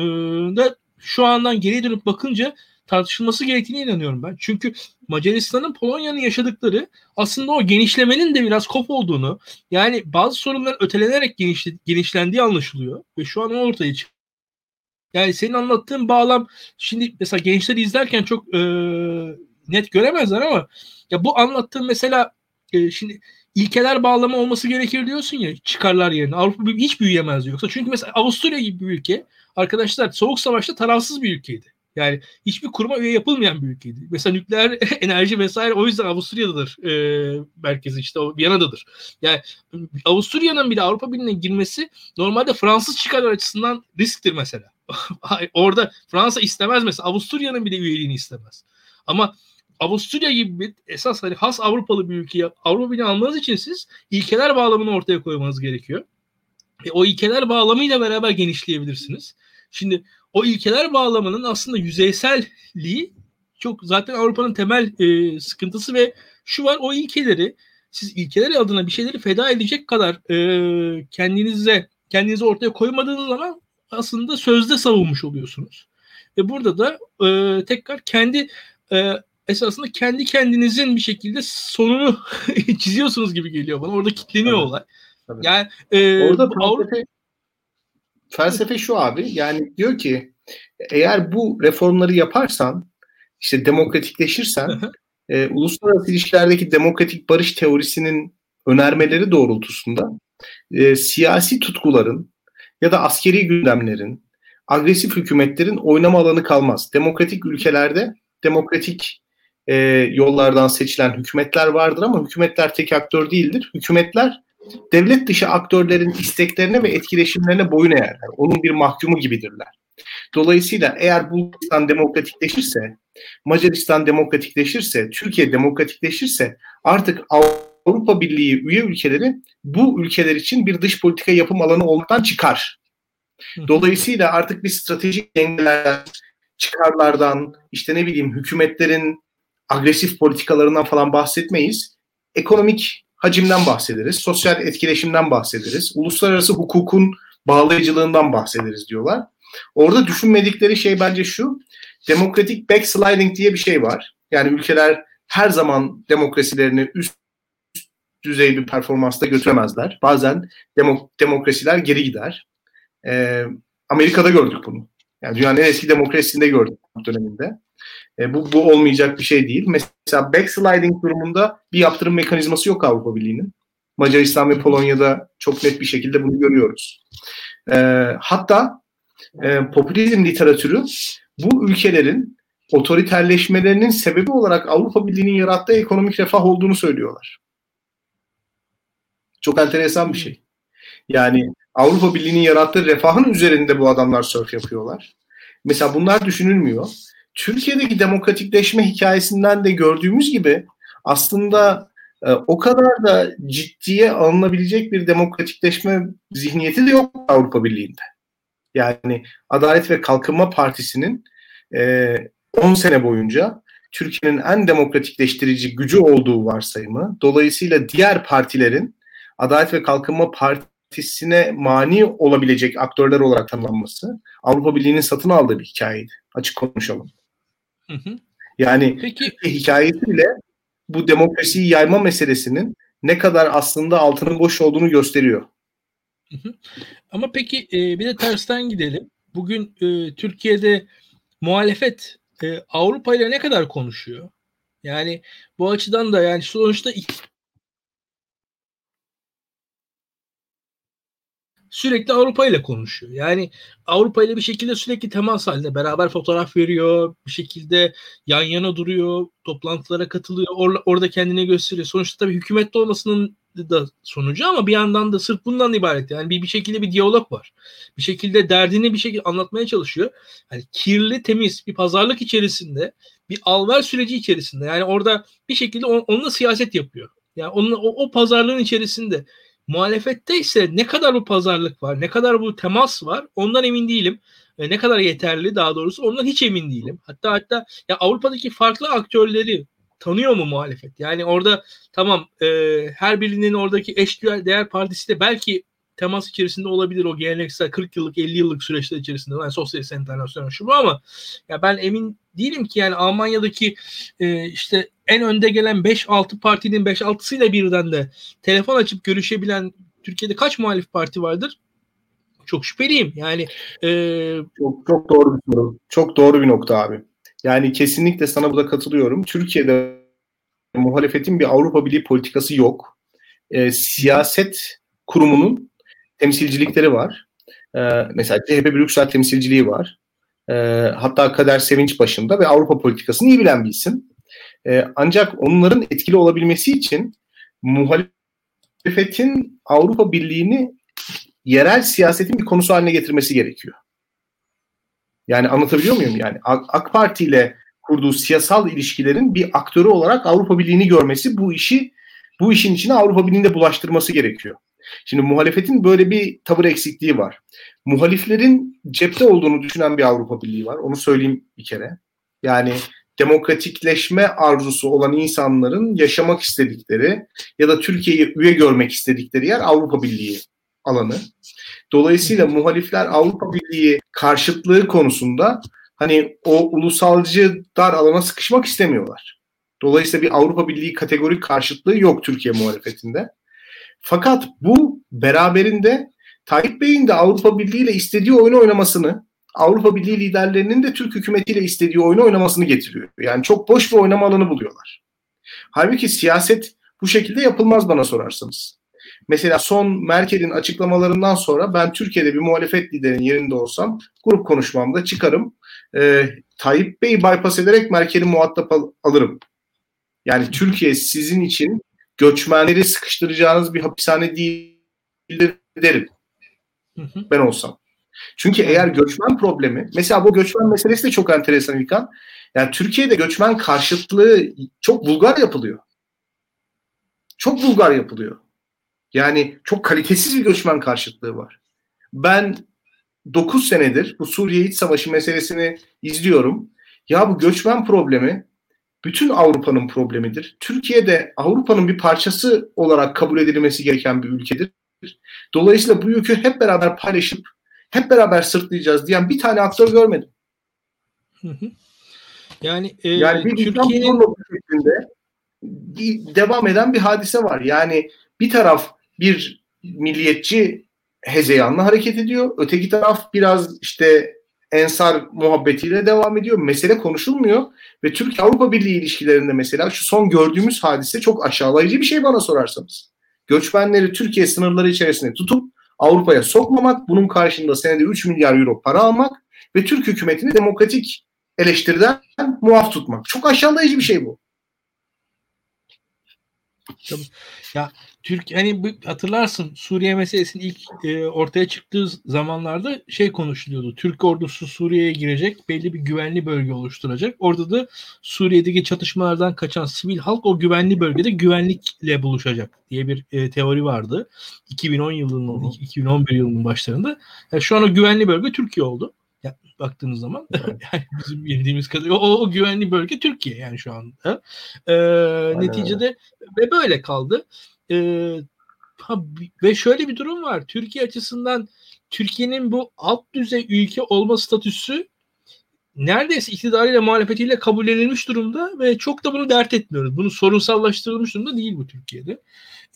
da şu andan geriye dönüp bakınca tartışılması gerektiğine inanıyorum ben. Çünkü Macaristan'ın Polonya'nın yaşadıkları aslında o genişlemenin de biraz kop olduğunu yani bazı sorunlar ötelenerek genişle, genişlendiği anlaşılıyor ve şu an o ortaya çıkıyor. Yani senin anlattığın bağlam şimdi mesela gençleri izlerken çok e, net göremezler ama ya bu anlattığın mesela e, şimdi ilkeler bağlama olması gerekir diyorsun ya çıkarlar yerine. Avrupa hiç büyüyemez yoksa. Çünkü mesela Avusturya gibi bir ülke arkadaşlar soğuk savaşta tarafsız bir ülkeydi. Yani hiçbir kuruma üye yapılmayan bir ülkeydi. Mesela nükleer [laughs] enerji vesaire o yüzden Avusturya'dadır e, merkezi işte o Viyana'dadır. Yani Avusturya'nın bile Avrupa Birliği'ne girmesi normalde Fransız çıkarlar açısından risktir mesela. [laughs] Orada Fransa istemez mesela Avusturya'nın bile üyeliğini istemez. Ama Avusturya gibi bir esas hani has Avrupalı bir ülkeye Avrupa Birliği almanız için siz ilkeler bağlamını ortaya koymanız gerekiyor. E, o ilkeler bağlamıyla beraber genişleyebilirsiniz. Şimdi o ilkeler bağlamının aslında yüzeyselliği çok zaten Avrupa'nın temel e, sıkıntısı ve şu var o ilkeleri siz ilkeler adına bir şeyleri feda edecek kadar e, kendinize kendinizi ortaya koymadığınız zaman aslında sözde savunmuş oluyorsunuz. Ve burada da e, tekrar kendi e, esasında kendi kendinizin bir şekilde sonunu [laughs] çiziyorsunuz gibi geliyor bana. Orada kitleniyor Tabii. olay. Tabii. Yani e, orada felsefe, felsefe şu abi yani diyor ki eğer bu reformları yaparsan işte demokratikleşirsen e, uluslararası ilişkilerdeki demokratik barış teorisinin önermeleri doğrultusunda e, siyasi tutkuların ya da askeri gündemlerin agresif hükümetlerin oynama alanı kalmaz. Demokratik ülkelerde demokratik e, yollardan seçilen hükümetler vardır ama hükümetler tek aktör değildir. Hükümetler devlet dışı aktörlerin isteklerine ve etkileşimlerine boyun eğerler. Onun bir mahkumu gibidirler. Dolayısıyla eğer Bulgaristan demokratikleşirse, Macaristan demokratikleşirse, Türkiye demokratikleşirse artık Avrupa Birliği üye ülkeleri bu ülkeler için bir dış politika yapım alanı olmaktan çıkar. Dolayısıyla artık bir stratejik dengeler, çıkarlardan, işte ne bileyim hükümetlerin agresif politikalarından falan bahsetmeyiz. Ekonomik hacimden bahsederiz, sosyal etkileşimden bahsederiz, uluslararası hukukun bağlayıcılığından bahsederiz diyorlar. Orada düşünmedikleri şey bence şu, demokratik backsliding diye bir şey var. Yani ülkeler her zaman demokrasilerini üst düzey bir performansta götüremezler. Bazen demok- demokrasiler geri gider. Ee, Amerika'da gördük bunu. Yani dünyanın en eski demokrasisinde gördük bu döneminde. E, bu, bu olmayacak bir şey değil. Mesela backsliding durumunda bir yaptırım mekanizması yok Avrupa Birliği'nin. Macaristan ve Polonya'da çok net bir şekilde bunu görüyoruz. E, hatta e, popülizm literatürü bu ülkelerin otoriterleşmelerinin sebebi olarak Avrupa Birliği'nin yarattığı ekonomik refah olduğunu söylüyorlar. Çok enteresan bir şey. Yani Avrupa Birliği'nin yarattığı refahın üzerinde bu adamlar sörf yapıyorlar. Mesela bunlar düşünülmüyor. Türkiye'deki demokratikleşme hikayesinden de gördüğümüz gibi aslında e, o kadar da ciddiye alınabilecek bir demokratikleşme zihniyeti de yok Avrupa Birliği'nde. Yani Adalet ve Kalkınma Partisi'nin e, 10 sene boyunca Türkiye'nin en demokratikleştirici gücü olduğu varsayımı, dolayısıyla diğer partilerin Adalet ve Kalkınma Partisi'ne mani olabilecek aktörler olarak tanımlanması Avrupa Birliği'nin satın aldığı bir hikayeydi. Açık konuşalım. Hı hı. Yani Peki. hikayesiyle bu demokrasiyi yayma meselesinin ne kadar aslında altının boş olduğunu gösteriyor. Hı hı. Ama peki e, bir de tersten gidelim. Bugün e, Türkiye'de muhalefet e, Avrupa ile ne kadar konuşuyor? Yani bu açıdan da yani sonuçta sürekli Avrupa ile konuşuyor. Yani Avrupa ile bir şekilde sürekli temas halinde beraber fotoğraf veriyor, bir şekilde yan yana duruyor, toplantılara katılıyor, or- orada kendine gösteriyor. Sonuçta tabii hükümette olmasının da sonucu ama bir yandan da sırf bundan ibaret. Yani bir, bir şekilde bir diyalog var. Bir şekilde derdini bir şekilde anlatmaya çalışıyor. Yani kirli, temiz bir pazarlık içerisinde, bir alver süreci içerisinde. Yani orada bir şekilde on, onunla siyaset yapıyor. Yani onun o, o pazarlığın içerisinde Muhalefette ise ne kadar bu pazarlık var, ne kadar bu temas var ondan emin değilim. E, ne kadar yeterli daha doğrusu ondan hiç emin değilim. Hatta hatta ya Avrupa'daki farklı aktörleri tanıyor mu muhalefet? Yani orada tamam e, her birinin oradaki eş değer partisi de belki temas içerisinde olabilir o geleneksel 40 yıllık 50 yıllık süreçler içerisinde yani sosyalist internasyonel şu bu ama ya ben emin değilim ki yani Almanya'daki e, işte en önde gelen 5-6 partinin 5-6'sıyla birden de telefon açıp görüşebilen Türkiye'de kaç muhalif parti vardır? Çok şüpheliyim. Yani e... çok çok doğru bir soru. Çok doğru bir nokta abi. Yani kesinlikle sana burada katılıyorum. Türkiye'de muhalefetin bir Avrupa Birliği politikası yok. E, siyaset kurumunun temsilcilikleri var. E, mesela CHP Brüksel temsilciliği var. E, hatta Kader Sevinç başında ve Avrupa politikasını iyi bilen bir isim. E, ancak onların etkili olabilmesi için muhalefetin Avrupa Birliği'ni yerel siyasetin bir konusu haline getirmesi gerekiyor. Yani anlatabiliyor muyum? Yani AK Parti ile kurduğu siyasal ilişkilerin bir aktörü olarak Avrupa Birliği'ni görmesi bu işi bu işin içine Avrupa Birliği'nde bulaştırması gerekiyor. Şimdi muhalefetin böyle bir tavır eksikliği var. Muhaliflerin cepte olduğunu düşünen bir Avrupa Birliği var. Onu söyleyeyim bir kere. Yani demokratikleşme arzusu olan insanların yaşamak istedikleri ya da Türkiye'yi üye görmek istedikleri yer Avrupa Birliği alanı. Dolayısıyla muhalifler Avrupa Birliği karşıtlığı konusunda hani o ulusalcı dar alana sıkışmak istemiyorlar. Dolayısıyla bir Avrupa Birliği kategorik karşıtlığı yok Türkiye muhalefetinde. Fakat bu beraberinde Tayyip Bey'in de Avrupa Birliği ile istediği oyunu oynamasını, Avrupa Birliği liderlerinin de Türk hükümetiyle istediği oyunu oynamasını getiriyor. Yani çok boş bir oynama alanı buluyorlar. Halbuki siyaset bu şekilde yapılmaz bana sorarsanız. Mesela son Merkel'in açıklamalarından sonra ben Türkiye'de bir muhalefet liderinin yerinde olsam grup konuşmamda çıkarım. E, Tayyip Bey'i bypass ederek Merkel'i muhatap al- alırım. Yani Türkiye sizin için göçmenleri sıkıştıracağınız bir hapishane değildir derim. Ben olsam. Çünkü eğer göçmen problemi, mesela bu göçmen meselesi de çok enteresan İlkan. Yani Türkiye'de göçmen karşıtlığı çok vulgar yapılıyor. Çok vulgar yapılıyor. Yani çok kalitesiz bir göçmen karşıtlığı var. Ben 9 senedir bu Suriye İç Savaşı meselesini izliyorum. Ya bu göçmen problemi bütün Avrupa'nın problemidir. Türkiye'de Avrupa'nın bir parçası olarak kabul edilmesi gereken bir ülkedir. Dolayısıyla bu yükü hep beraber paylaşıp hep beraber sırtlayacağız diyen bir tane aktör görmedim. Yani, e, yani bir Türkiye'nin şeklinde devam eden bir hadise var. Yani bir taraf bir milliyetçi hezeyanla hareket ediyor. Öteki taraf biraz işte Ensar muhabbetiyle devam ediyor. Mesele konuşulmuyor ve Türk-Avrupa Birliği ilişkilerinde mesela şu son gördüğümüz hadise çok aşağılayıcı bir şey bana sorarsanız. Göçmenleri Türkiye sınırları içerisinde tutup Avrupa'ya sokmamak, bunun karşılığında senede 3 milyar euro para almak ve Türk hükümetini demokratik eleştiriden muaf tutmak. Çok aşağılayıcı bir şey bu. Tabii. Ya Türk hani bu, hatırlarsın Suriye meselesinin ilk e, ortaya çıktığı zamanlarda şey konuşuluyordu. Türk ordusu Suriye'ye girecek, belli bir güvenli bölge oluşturacak. Orada da Suriye'deki çatışmalardan kaçan sivil halk o güvenli bölgede güvenlikle buluşacak diye bir e, teori vardı. 2010 yılının 2011 yılının başlarında. Yani şu an o güvenli bölge Türkiye oldu baktığınız zaman [laughs] yani bizim bildiğimiz kadarıyla o, o güvenli bölge Türkiye yani şu anda. Ee, neticede ve böyle kaldı. Ee, ha, ve şöyle bir durum var. Türkiye açısından Türkiye'nin bu alt düzey ülke olma statüsü neredeyse iktidarıyla muhalefetiyle kabullenilmiş durumda ve çok da bunu dert etmiyoruz. Bunu sorunsallaştırılmış durumda değil bu Türkiye'de.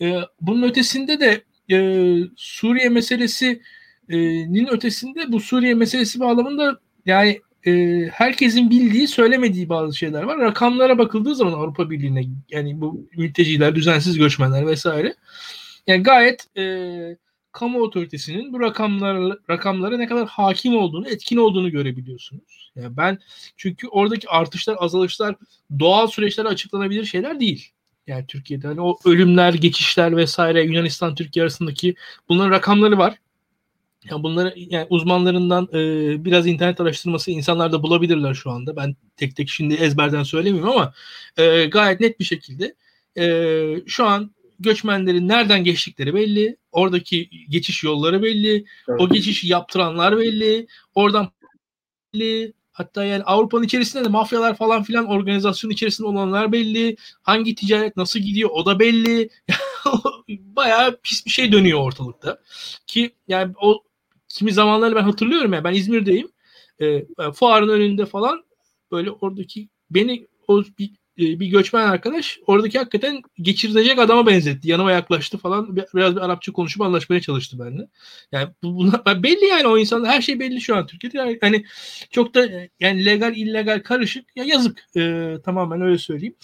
Ee, bunun ötesinde de e, Suriye meselesi nin ötesinde bu Suriye meselesi bağlamında yani e, herkesin bildiği söylemediği bazı şeyler var. Rakamlara bakıldığı zaman Avrupa Birliği'ne yani bu mülteciler, düzensiz göçmenler vesaire yani gayet e, kamu otoritesinin bu rakamlar rakamlara ne kadar hakim olduğunu, etkin olduğunu görebiliyorsunuz. Yani ben çünkü oradaki artışlar, azalışlar doğal süreçlere açıklanabilir şeyler değil. Yani Türkiye'de hani o ölümler, geçişler vesaire Yunanistan Türkiye arasındaki bunların rakamları var. Yani bunları yani uzmanlarından e, biraz internet araştırması insanlar da bulabilirler şu anda. Ben tek tek şimdi ezberden söylemiyorum ama e, gayet net bir şekilde e, şu an göçmenlerin nereden geçtikleri belli. Oradaki geçiş yolları belli. Evet. O geçişi yaptıranlar belli. Oradan belli. Hatta yani Avrupa'nın içerisinde de mafyalar falan filan organizasyon içerisinde olanlar belli. Hangi ticaret nasıl gidiyor o da belli. [laughs] Bayağı pis bir şey dönüyor ortalıkta. Ki yani o kimi zamanları ben hatırlıyorum ya ben İzmir'deyim. E, fuarın önünde falan böyle oradaki beni o bir, e, bir göçmen arkadaş oradaki hakikaten geçirilecek adama benzetti. Yanıma yaklaştı falan. Biraz bir Arapça konuşup anlaşmaya çalıştı benimle. Yani bu, buna, belli yani o insanlar her şey belli şu an Türkiye'de. Yani, hani çok da yani legal illegal karışık. Ya yazık. E, tamamen öyle söyleyeyim.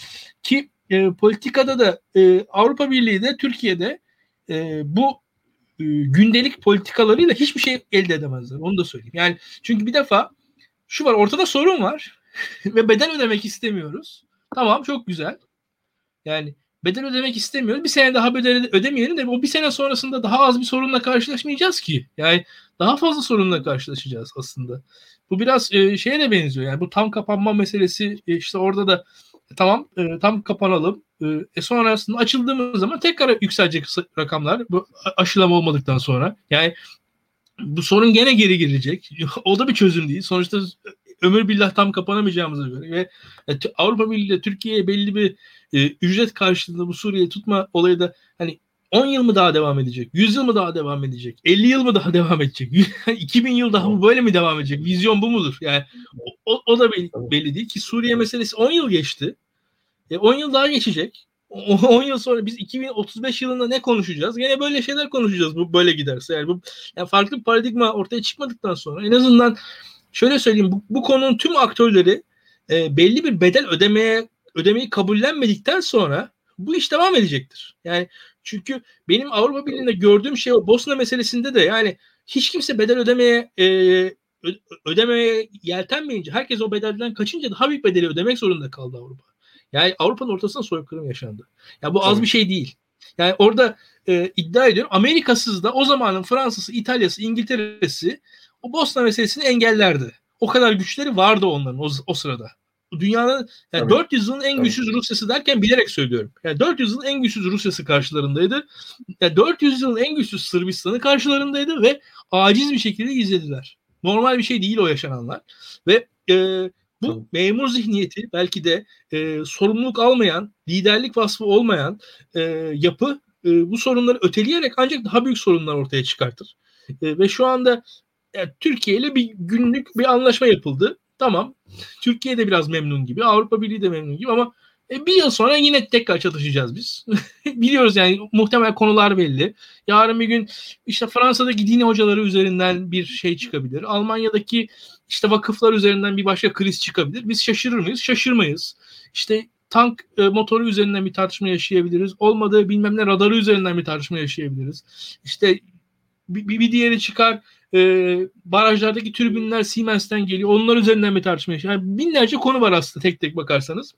Ki e, politikada da e, Avrupa Birliği de Türkiye'de e, bu e, gündelik politikalarıyla hiçbir şey elde edemezler. Onu da söyleyeyim. Yani çünkü bir defa şu var ortada sorun var [laughs] ve bedel ödemek istemiyoruz. Tamam çok güzel. Yani bedel ödemek istemiyoruz. Bir sene daha bedel ödemeyelim de o bir sene sonrasında daha az bir sorunla karşılaşmayacağız ki. Yani daha fazla sorunla karşılaşacağız aslında. Bu biraz e, şeye de benziyor. Yani bu tam kapanma meselesi e, işte orada da tamam e, tam kapanalım. E, e sonrasında açıldığımız zaman tekrar yükselecek rakamlar bu aşılama olmadıktan sonra. Yani bu sorun gene geri gelecek. [laughs] o da bir çözüm değil. Sonuçta ömür billah tam kapanamayacağımıza göre ve e, Avrupa Birliği Türkiye'ye belli bir e, ücret karşılığında bu Suriye'yi tutma olayı da hani 10 yıl mı daha devam edecek? 100 yıl mı daha devam edecek? 50 yıl mı daha [laughs] devam edecek? [laughs] 2000 yıl daha mı böyle mi devam edecek? Vizyon bu mudur? Yani o, o da belli, belli değil ki Suriye meselesi 10 yıl geçti. E, 10 yıl daha geçecek. 10 [laughs] yıl sonra biz 2035 yılında ne konuşacağız? Yine böyle şeyler konuşacağız bu böyle giderse. Yani bu yani farklı bir paradigma ortaya çıkmadıktan sonra en azından şöyle söyleyeyim bu, bu konunun tüm aktörleri e, belli bir bedel ödemeye ödemeyi kabullenmedikten sonra bu iş devam edecektir. Yani çünkü benim Avrupa Birliği'nde gördüğüm şey o Bosna meselesinde de yani hiç kimse bedel ödemeye e, ödemeye yeltenmeyince herkes o bedelden kaçınca daha büyük bedeli ödemek zorunda kaldı Avrupa. Yani Avrupa'nın ortasında soykırım yaşandı. Ya yani bu Tabii. az bir şey değil. Yani orada e, iddia ediyorum Amerikasız da o zamanın Fransızı, İtalya'sı, İngiltere'si o Bosna meselesini engellerdi. O kadar güçleri vardı onların o, o sırada dünyanın yani 400 yılın en güçsüz Rusyası derken bilerek söylüyorum. Yani 400 yılın en güçsüz Rusyası karşılarındaydı. Yani 400 yılın en güçsüz Sırbistan'ı karşılarındaydı ve aciz bir şekilde izlediler. Normal bir şey değil o yaşananlar. Ve e, bu Tabii. memur zihniyeti belki de e, sorumluluk almayan, liderlik vasfı olmayan e, yapı e, bu sorunları öteleyerek ancak daha büyük sorunlar ortaya çıkartır. E, ve şu anda yani Türkiye ile bir günlük bir anlaşma yapıldı. Tamam. Türkiye de biraz memnun gibi. Avrupa Birliği de memnun gibi ama e, bir yıl sonra yine tekrar çatışacağız biz. [laughs] Biliyoruz yani muhtemel konular belli. Yarın bir gün işte Fransa'daki dini hocaları üzerinden bir şey çıkabilir. Almanya'daki işte vakıflar üzerinden bir başka kriz çıkabilir. Biz şaşırır mıyız? Şaşırmayız. İşte tank e, motoru üzerinden bir tartışma yaşayabiliriz. Olmadığı bilmem ne radarı üzerinden bir tartışma yaşayabiliriz. İşte bir, bir diğeri çıkar e, barajlardaki türbinler Siemens'ten geliyor. Onlar üzerinden bir tartışma yaşıyor. Yani binlerce konu var aslında tek tek bakarsanız.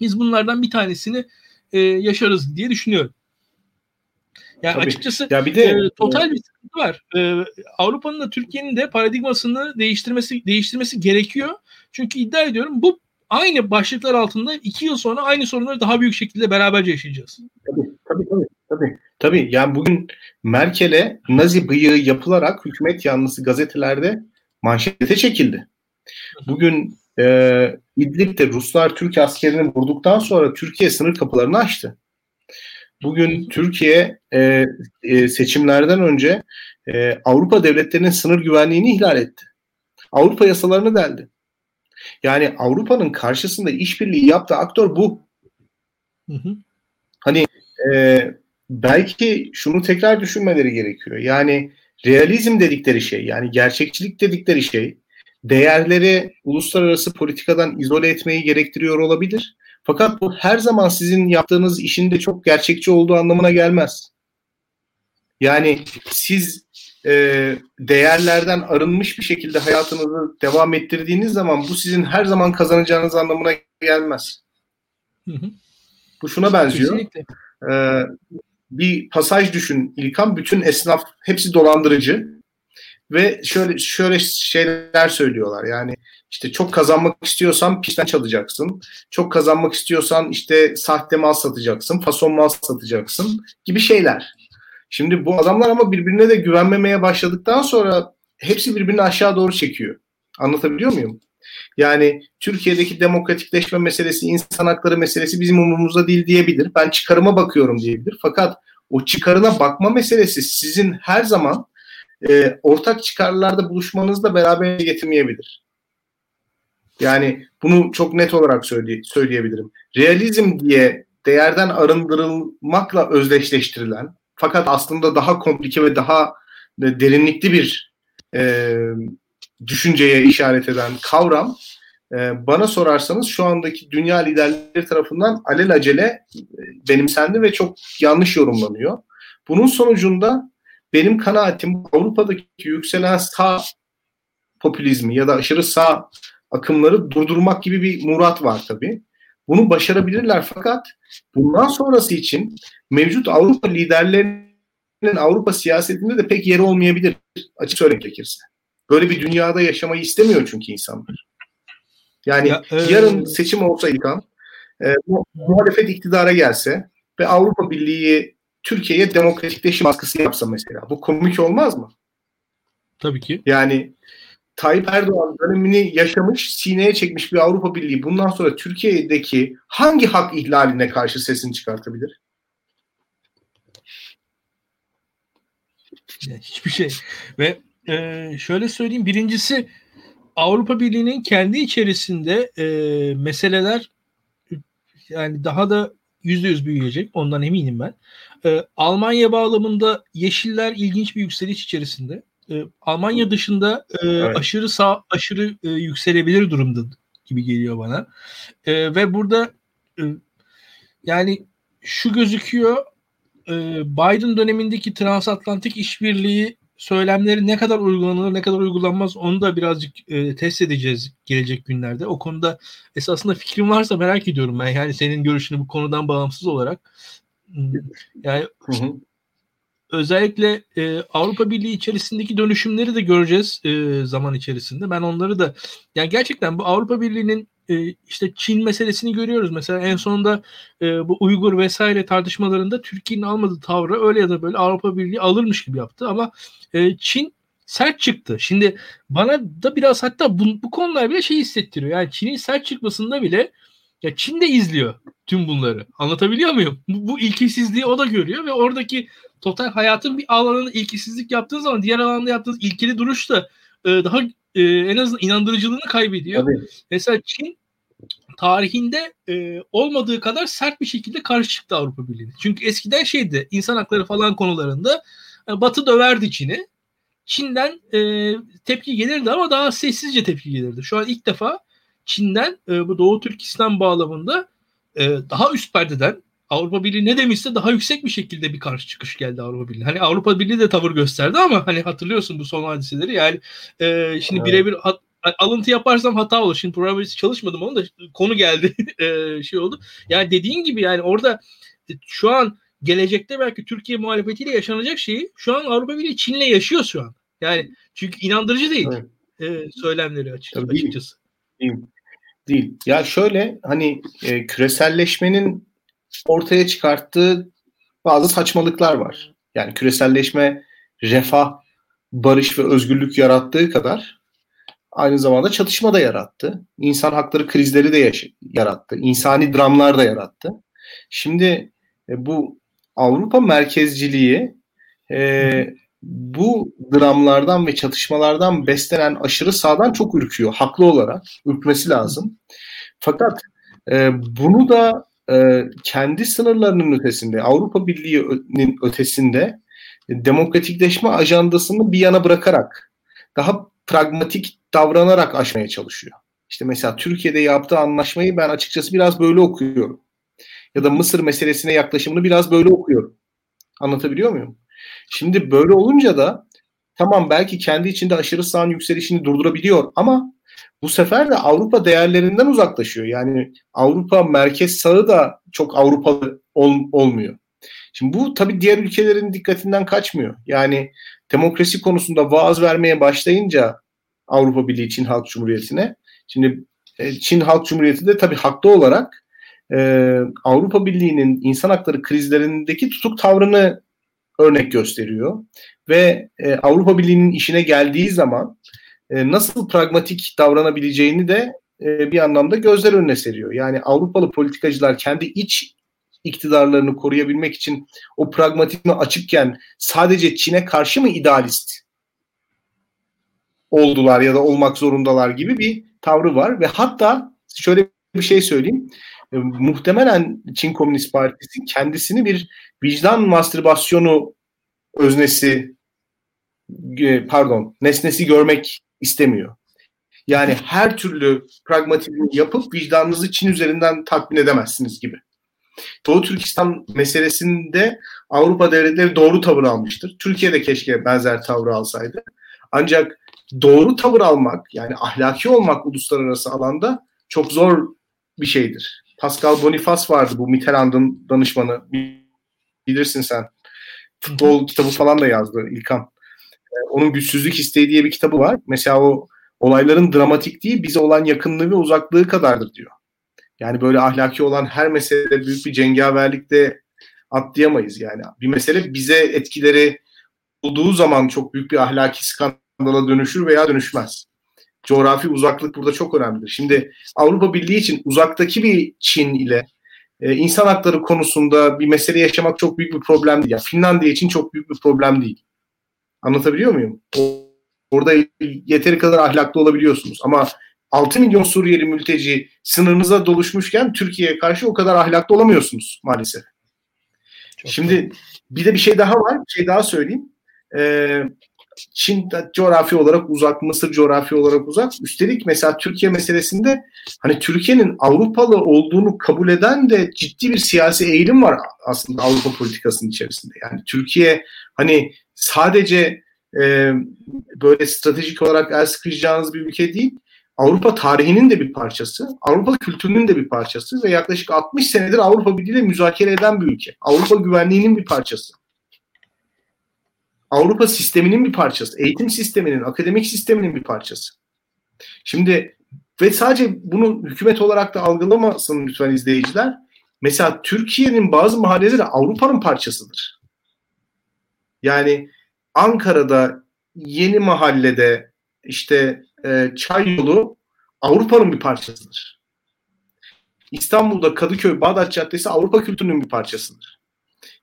Biz bunlardan bir tanesini e, yaşarız diye düşünüyorum. Yani Tabii. açıkçası ya bir de e, total bir sıkıntı var. E, Avrupa'nın da Türkiye'nin de paradigmasını değiştirmesi değiştirmesi gerekiyor. Çünkü iddia ediyorum bu aynı başlıklar altında iki yıl sonra aynı sorunları daha büyük şekilde beraberce yaşayacağız. Tabii tabii tabii. Tabii. Tabii yani bugün Merkel'e Nazi bıyığı yapılarak hükümet yanlısı gazetelerde manşete çekildi. Bugün e, İdlib'de Ruslar Türk askerini vurduktan sonra Türkiye sınır kapılarını açtı. Bugün Türkiye e, e, seçimlerden önce e, Avrupa devletlerinin sınır güvenliğini ihlal etti. Avrupa yasalarını deldi. Yani Avrupa'nın karşısında işbirliği yaptığı aktör bu. Hı hı. Hani e, belki şunu tekrar düşünmeleri gerekiyor. Yani realizm dedikleri şey, yani gerçekçilik dedikleri şey değerleri uluslararası politikadan izole etmeyi gerektiriyor olabilir. Fakat bu her zaman sizin yaptığınız işin de çok gerçekçi olduğu anlamına gelmez. Yani siz e, değerlerden arınmış bir şekilde hayatınızı devam ettirdiğiniz zaman bu sizin her zaman kazanacağınız anlamına gelmez. Hı hı. Bu şuna benziyor. Ee, bir pasaj düşün İlkan. Bütün esnaf hepsi dolandırıcı ve şöyle şöyle şeyler söylüyorlar. Yani işte çok kazanmak istiyorsan pisten çalacaksın. Çok kazanmak istiyorsan işte sahte mal satacaksın, fason mal satacaksın gibi şeyler. Şimdi bu adamlar ama birbirine de güvenmemeye başladıktan sonra hepsi birbirini aşağı doğru çekiyor. Anlatabiliyor muyum? Yani Türkiye'deki demokratikleşme meselesi, insan hakları meselesi bizim umurumuzda değil diyebilir. Ben çıkarıma bakıyorum diyebilir. Fakat o çıkarına bakma meselesi sizin her zaman e, ortak çıkarlarda buluşmanızla beraber getirmeyebilir. Yani bunu çok net olarak söyley- söyleyebilirim. Realizm diye değerden arındırılmakla özdeşleştirilen fakat aslında daha komplike ve daha derinlikli bir e, düşünceye işaret eden kavram e, bana sorarsanız şu andaki dünya liderleri tarafından alelacele e, benimsendi ve çok yanlış yorumlanıyor. Bunun sonucunda benim kanaatim Avrupa'daki yükselen sağ popülizmi ya da aşırı sağ akımları durdurmak gibi bir murat var tabii. Bunu başarabilirler fakat bundan sonrası için mevcut Avrupa liderlerinin Avrupa siyasetinde de pek yeri olmayabilir açık söylemek gerekirse. Böyle bir dünyada yaşamayı istemiyor çünkü insanlar. Yani ya, e... yarın seçim olsa İlkan, e, bu, muhalefet iktidara gelse ve Avrupa Birliği Türkiye'ye demokratikleşim baskısı yapsa mesela. Bu komik olmaz mı? Tabii ki. Yani Tayyip Erdoğan dönemini yaşamış, sineye çekmiş bir Avrupa Birliği bundan sonra Türkiye'deki hangi hak ihlaline karşı sesini çıkartabilir? Hiçbir şey. Ve e, şöyle söyleyeyim. Birincisi Avrupa Birliği'nin kendi içerisinde e, meseleler yani daha da yüzde yüz büyüyecek. Ondan eminim ben. E, Almanya bağlamında Yeşiller ilginç bir yükseliş içerisinde. E, Almanya dışında e, evet. aşırı sağ aşırı e, yükselebilir durumda gibi geliyor bana. E, ve burada e, yani şu gözüküyor e, Biden dönemindeki transatlantik işbirliği söylemleri ne kadar uygulanır ne kadar uygulanmaz onu da birazcık e, test edeceğiz gelecek günlerde. O konuda esasında fikrim varsa merak ediyorum ben. Yani senin görüşünü bu konudan bağımsız olarak. Hmm, yani hı hı. özellikle e, Avrupa Birliği içerisindeki dönüşümleri de göreceğiz e, zaman içerisinde. Ben onları da yani gerçekten bu Avrupa Birliği'nin e, işte Çin meselesini görüyoruz. Mesela en sonunda e, bu Uygur vesaire tartışmalarında Türkiye'nin almadığı tavrı öyle ya da böyle Avrupa Birliği alırmış gibi yaptı ama e, Çin sert çıktı. Şimdi bana da biraz hatta bu, bu konular bile şey hissettiriyor. Yani Çin'in sert çıkmasında bile ya Çin de izliyor tüm bunları. Anlatabiliyor muyum? Bu, bu ilkesizliği o da görüyor ve oradaki total hayatın bir alanında ilkesizlik yaptığın zaman diğer alanda yaptığınız ilkeli duruş da e, daha e, en azından inandırıcılığını kaybediyor. Tabii. Mesela Çin tarihinde e, olmadığı kadar sert bir şekilde karşı çıktı Avrupa Birliği'ne. Çünkü eskiden şeydi insan hakları falan konularında e, Batı döverdi Çin'i. Çin'den e, tepki gelirdi ama daha sessizce tepki gelirdi. Şu an ilk defa Çin'den e, bu Doğu Türkistan bağlamında e, daha üst perdeden Avrupa Birliği ne demişse daha yüksek bir şekilde bir karşı çıkış geldi Avrupa Birliği. Hani Avrupa Birliği de tavır gösterdi ama hani hatırlıyorsun bu son hadiseleri yani e, şimdi evet. birebir alıntı yaparsam hata olur. Şimdi programda hiç çalışmadım onu da konu geldi [laughs] e, şey oldu. Yani dediğin gibi yani orada şu an gelecekte belki Türkiye muhalefetiyle yaşanacak şeyi şu an Avrupa Birliği Çin'le yaşıyor şu an. Yani çünkü inandırıcı değil evet. e, söylemleri açık, açıkçası. Değil. değil. Ya şöyle hani e, küreselleşmenin ortaya çıkarttığı bazı saçmalıklar var. Yani küreselleşme refah, barış ve özgürlük yarattığı kadar aynı zamanda çatışma da yarattı. İnsan hakları krizleri de yarattı. İnsani dramlar da yarattı. Şimdi e, bu Avrupa merkezciliği e, bu dramlardan ve çatışmalardan beslenen aşırı sağdan çok ürküyor. Haklı olarak ürkmesi lazım. Fakat e, bunu da e, kendi sınırlarının ötesinde, Avrupa Birliği'nin ötesinde demokratikleşme ajandasını bir yana bırakarak daha pragmatik davranarak aşmaya çalışıyor. İşte mesela Türkiye'de yaptığı anlaşmayı ben açıkçası biraz böyle okuyorum. Ya da Mısır meselesine yaklaşımını biraz böyle okuyorum. Anlatabiliyor muyum? Şimdi böyle olunca da tamam belki kendi içinde aşırı sağın yükselişini durdurabiliyor ama bu sefer de Avrupa değerlerinden uzaklaşıyor. Yani Avrupa merkez sağı da çok Avrupalı ol, olmuyor. Şimdi bu tabii diğer ülkelerin dikkatinden kaçmıyor. Yani demokrasi konusunda vaaz vermeye başlayınca Avrupa Birliği Çin Halk Cumhuriyeti'ne şimdi e, Çin Halk Cumhuriyeti de tabii haklı olarak e, Avrupa Birliği'nin insan hakları krizlerindeki tutuk tavrını örnek gösteriyor ve e, Avrupa Birliği'nin işine geldiği zaman e, nasıl pragmatik davranabileceğini de e, bir anlamda gözler önüne seriyor. Yani Avrupalı politikacılar kendi iç iktidarlarını koruyabilmek için o pragmatizme açıkken sadece Çin'e karşı mı idealist oldular ya da olmak zorundalar gibi bir tavrı var ve hatta şöyle bir şey söyleyeyim. E, muhtemelen Çin Komünist Partisi kendisini bir vicdan mastürbasyonu öznesi pardon nesnesi görmek istemiyor. Yani her türlü pragmatizmi yapıp vicdanınızı Çin üzerinden tatmin edemezsiniz gibi. Doğu Türkistan meselesinde Avrupa devletleri doğru tavır almıştır. Türkiye de keşke benzer tavrı alsaydı. Ancak doğru tavır almak yani ahlaki olmak uluslararası alanda çok zor bir şeydir. Pascal Boniface vardı bu Mitterrand'ın danışmanı. Bilirsin sen. Futbol kitabı falan da yazdı İlkan. Ee, onun Güçsüzlük İsteği diye bir kitabı var. Mesela o olayların dramatik değil bize olan yakınlığı ve uzaklığı kadardır diyor. Yani böyle ahlaki olan her meselede büyük bir cengaverlikte atlayamayız yani. Bir mesele bize etkileri olduğu zaman çok büyük bir ahlaki skandala dönüşür veya dönüşmez. Coğrafi uzaklık burada çok önemlidir. Şimdi Avrupa Birliği için uzaktaki bir Çin ile e, insan hakları konusunda bir mesele yaşamak çok büyük bir problem değil. Yani Finlandiya için çok büyük bir problem değil. Anlatabiliyor muyum? Orada yeteri kadar ahlaklı olabiliyorsunuz. Ama 6 milyon Suriyeli mülteci sınırınıza doluşmuşken Türkiye'ye karşı o kadar ahlaklı olamıyorsunuz maalesef. Çok Şimdi doğru. bir de bir şey daha var. Bir şey daha söyleyeyim. Ee, Çin coğrafi olarak uzak, Mısır coğrafi olarak uzak. Üstelik mesela Türkiye meselesinde hani Türkiye'nin Avrupalı olduğunu kabul eden de ciddi bir siyasi eğilim var aslında Avrupa politikasının içerisinde. Yani Türkiye hani sadece e, böyle stratejik olarak el sıkışacağınız bir ülke değil. Avrupa tarihinin de bir parçası, Avrupa kültürünün de bir parçası ve yaklaşık 60 senedir Avrupa Birliği ile müzakere eden bir ülke. Avrupa güvenliğinin bir parçası. Avrupa sisteminin bir parçası, eğitim sisteminin, akademik sisteminin bir parçası. Şimdi ve sadece bunu hükümet olarak da algılamasın lütfen izleyiciler. Mesela Türkiye'nin bazı mahalleleri Avrupa'nın parçasıdır. Yani Ankara'da yeni mahallede işte e, çay yolu Avrupa'nın bir parçasıdır. İstanbul'da Kadıköy Bağdat Caddesi Avrupa kültürünün bir parçasıdır.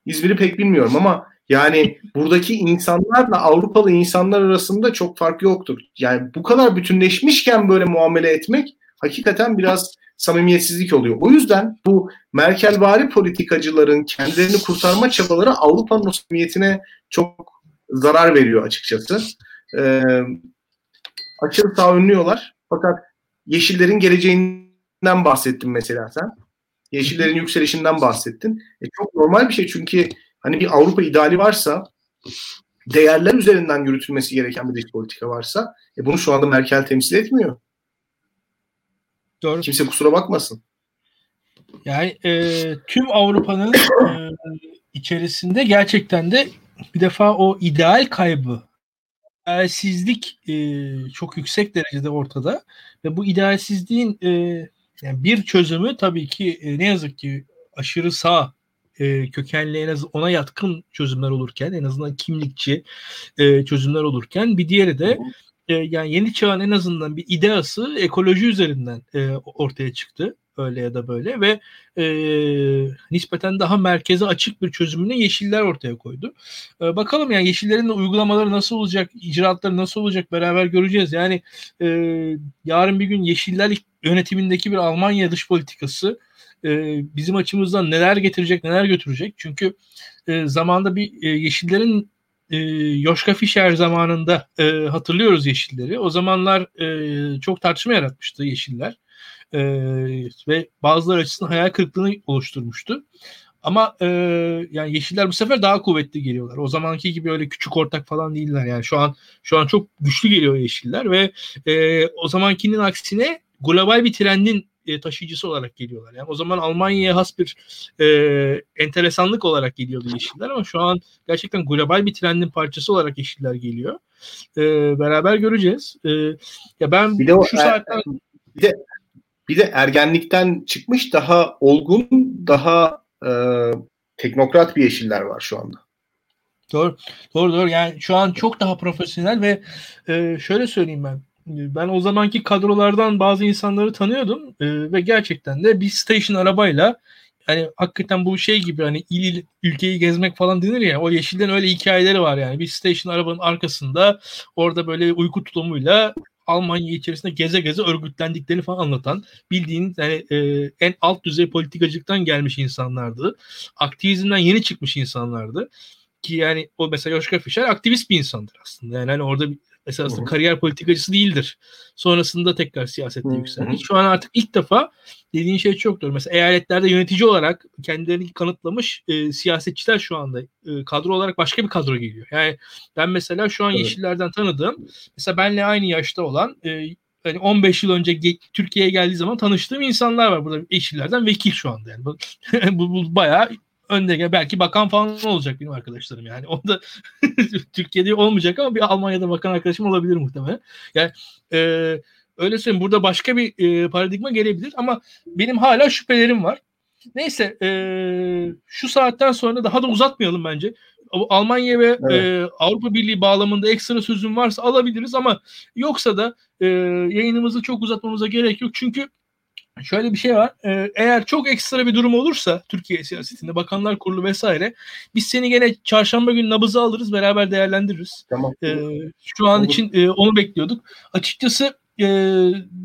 İzmir'i pek bilmiyorum ama yani buradaki insanlarla Avrupalı insanlar arasında çok fark yoktur. Yani bu kadar bütünleşmişken böyle muamele etmek hakikaten biraz samimiyetsizlik oluyor. O yüzden bu Merkelvari politikacıların kendilerini kurtarma çabaları Avrupa'nın o samimiyetine çok zarar veriyor açıkçası. Ee, aşırı sağ. Fakat Yeşillerin geleceğinden bahsettin mesela sen. Yeşillerin yükselişinden bahsettin. E çok normal bir şey çünkü hani bir Avrupa ideali varsa değerler üzerinden yürütülmesi gereken bir dış politika varsa e bunu şu anda Merkel temsil etmiyor. Doğru. Kimse kusura bakmasın. Yani e, tüm Avrupa'nın e, içerisinde gerçekten de bir defa o ideal kaybı, idealsizlik e, çok yüksek derecede ortada ve bu idealsizliğin e, yani bir çözümü tabii ki e, ne yazık ki aşırı sağ e, kökenli en az ona yatkın çözümler olurken en azından kimlikçi e, çözümler olurken bir diğeri de e, yani yeni çağın en azından bir ideası ekoloji üzerinden e, ortaya çıktı öyle ya da böyle ve e, nispeten daha merkeze açık bir çözümünü Yeşiller ortaya koydu. E, bakalım yani Yeşillerin de uygulamaları nasıl olacak, icraatları nasıl olacak beraber göreceğiz. Yani e, yarın bir gün Yeşiller yönetimindeki bir Almanya dış politikası e, bizim açımızdan neler getirecek, neler götürecek. Çünkü e, zamanda bir e, Yeşillerin e, Yoşka Fischer zamanında e, hatırlıyoruz Yeşilleri. O zamanlar e, çok tartışma yaratmıştı Yeşiller. E, ve bazıları açısından hayal kırıklığını oluşturmuştu. Ama e, yani Yeşiller bu sefer daha kuvvetli geliyorlar. O zamanki gibi öyle küçük ortak falan değiller. Yani şu an şu an çok güçlü geliyor Yeşiller ve e, o zamankinin aksine global bir trendin e, taşıyıcısı olarak geliyorlar. Yani o zaman Almanya'ya has bir e, enteresanlık olarak geliyordu Yeşiller ama şu an gerçekten global bir trendin parçası olarak Yeşiller geliyor. E, beraber göreceğiz. E, ya ben bir de o, şu saatten bir de bir de ergenlikten çıkmış daha olgun, daha e, teknokrat bir yeşiller var şu anda. Doğru, doğru, doğru. Yani şu an çok daha profesyonel ve e, şöyle söyleyeyim ben ben o zamanki kadrolardan bazı insanları tanıyordum e, ve gerçekten de bir station arabayla hani hakikaten bu şey gibi hani il il ülkeyi gezmek falan denir ya o yeşilden öyle hikayeleri var yani bir station arabanın arkasında orada böyle uyku tulumuyla Almanya içerisinde geze geze örgütlendiklerini falan anlatan bildiğin yani e, en alt düzey politikacılıktan gelmiş insanlardı. Aktivizmden yeni çıkmış insanlardı. Ki yani o mesela Joschka Fischer aktivist bir insandır aslında. Yani hani orada esasında Hı-hı. kariyer politikacısı değildir. Sonrasında tekrar siyasette yükseldi. Şu an artık ilk defa dediğin şey çok doğru. Mesela eyaletlerde yönetici olarak kendilerini kanıtlamış e, siyasetçiler şu anda e, kadro olarak başka bir kadro geliyor. Yani ben mesela şu an evet. Yeşillerden tanıdığım mesela benle aynı yaşta olan e, hani 15 yıl önce ge- Türkiye'ye geldiği zaman tanıştığım insanlar var burada Yeşillerden vekil şu anda yani. bu, [laughs] bu bayağı önde belki bakan falan olacak benim arkadaşlarım yani. [laughs] O da Türkiye'de olmayacak ama bir Almanya'da bakan arkadaşım olabilir muhtemelen. Yani e, öyle söyleyeyim burada başka bir e, paradigma gelebilir ama benim hala şüphelerim var. Neyse e, şu saatten sonra daha da uzatmayalım bence. Almanya ve evet. e, Avrupa Birliği bağlamında ekstra sözüm varsa alabiliriz ama yoksa da e, yayınımızı çok uzatmamıza gerek yok. Çünkü şöyle bir şey var. Ee, eğer çok ekstra bir durum olursa Türkiye siyasetinde bakanlar kurulu vesaire biz seni gene çarşamba günü nabızı alırız beraber değerlendiririz. Tamam. Ee, şu an Olur. için e, onu bekliyorduk. Açıkçası e,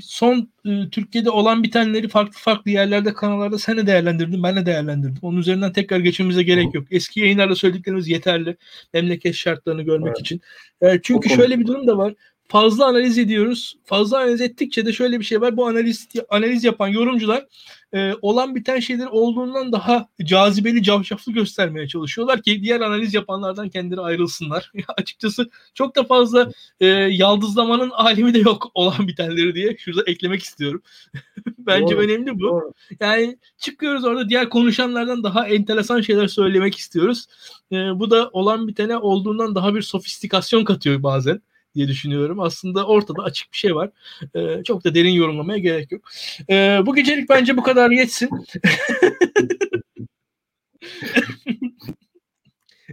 son e, Türkiye'de olan bitenleri farklı farklı yerlerde kanallarda sen de değerlendirdin ben de değerlendirdim. Onun üzerinden tekrar geçmemize gerek yok. Eski yayınlarda söylediklerimiz yeterli. Memleket şartlarını görmek evet. için. E, çünkü şöyle bir durum da var fazla analiz ediyoruz. Fazla analiz ettikçe de şöyle bir şey var. Bu analiz analiz yapan yorumcular e, olan biten şeyler olduğundan daha cazibeli, cavşaflı göstermeye çalışıyorlar ki diğer analiz yapanlardan kendileri ayrılsınlar. [laughs] Açıkçası çok da fazla e, yaldızlamanın alemi de yok olan bitenleri diye şurada eklemek istiyorum. [laughs] Bence Doğru. önemli bu. Doğru. Yani çıkıyoruz orada diğer konuşanlardan daha enteresan şeyler söylemek istiyoruz. E, bu da olan bitene olduğundan daha bir sofistikasyon katıyor bazen diye düşünüyorum. Aslında ortada açık bir şey var. E, çok da derin yorumlamaya gerek yok. E, bu gecelik bence bu kadar yetsin. [laughs]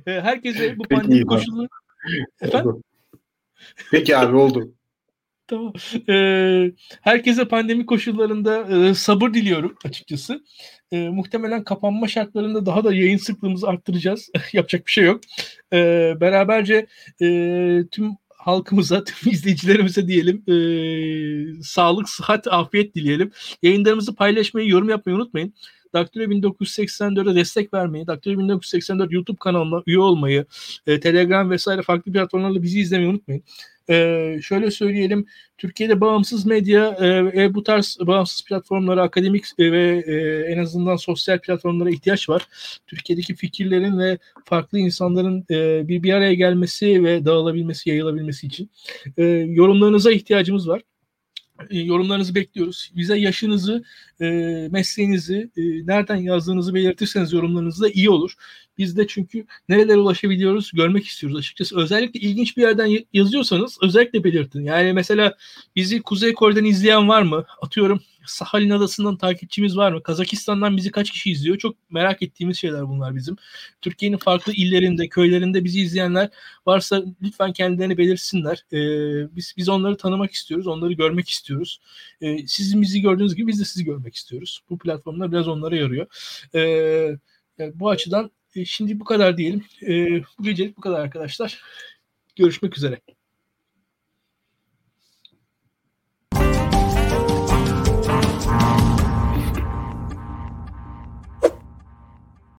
e, herkese bu pandemi koşulu... Efendim? Peki abi oldu. Tamam. Ee, herkese pandemi koşullarında e, sabır diliyorum açıkçası. E, muhtemelen kapanma şartlarında daha da yayın sıklığımızı arttıracağız. [laughs] Yapacak bir şey yok. E, beraberce e, tüm halkımıza, [laughs] tüm izleyicilerimize diyelim e, sağlık, sıhhat, afiyet dileyelim. Yayınlarımızı paylaşmayı, yorum yapmayı unutmayın. Daktilo 1984'e destek vermeyi, Daktilo 1984 YouTube kanalına üye olmayı, e, Telegram vesaire farklı platformlarla bizi izlemeyi unutmayın. Ee, şöyle söyleyelim, Türkiye'de bağımsız medya e, bu tarz bağımsız platformlara, akademik e, ve e, en azından sosyal platformlara ihtiyaç var. Türkiye'deki fikirlerin ve farklı insanların e, bir bir araya gelmesi ve dağılabilmesi, yayılabilmesi için e, yorumlarınıza ihtiyacımız var. E, yorumlarınızı bekliyoruz. Bize yaşınızı, e, mesleğinizi, e, nereden yazdığınızı belirtirseniz yorumlarınız da iyi olur. Biz de çünkü nerelere ulaşabiliyoruz görmek istiyoruz açıkçası. Özellikle ilginç bir yerden yazıyorsanız özellikle belirtin. Yani mesela bizi Kuzey Kore'den izleyen var mı? Atıyorum Sahalin Adası'ndan takipçimiz var mı? Kazakistan'dan bizi kaç kişi izliyor? Çok merak ettiğimiz şeyler bunlar bizim. Türkiye'nin farklı illerinde, köylerinde bizi izleyenler varsa lütfen kendilerini belirsinler. Ee, biz biz onları tanımak istiyoruz, onları görmek istiyoruz. Ee, sizin bizi gördüğünüz gibi biz de sizi görmek istiyoruz. Bu platformlar biraz onlara yarıyor. Ee, yani bu açıdan e, şimdi bu kadar diyelim. E, bu gecelik bu kadar arkadaşlar. Görüşmek üzere.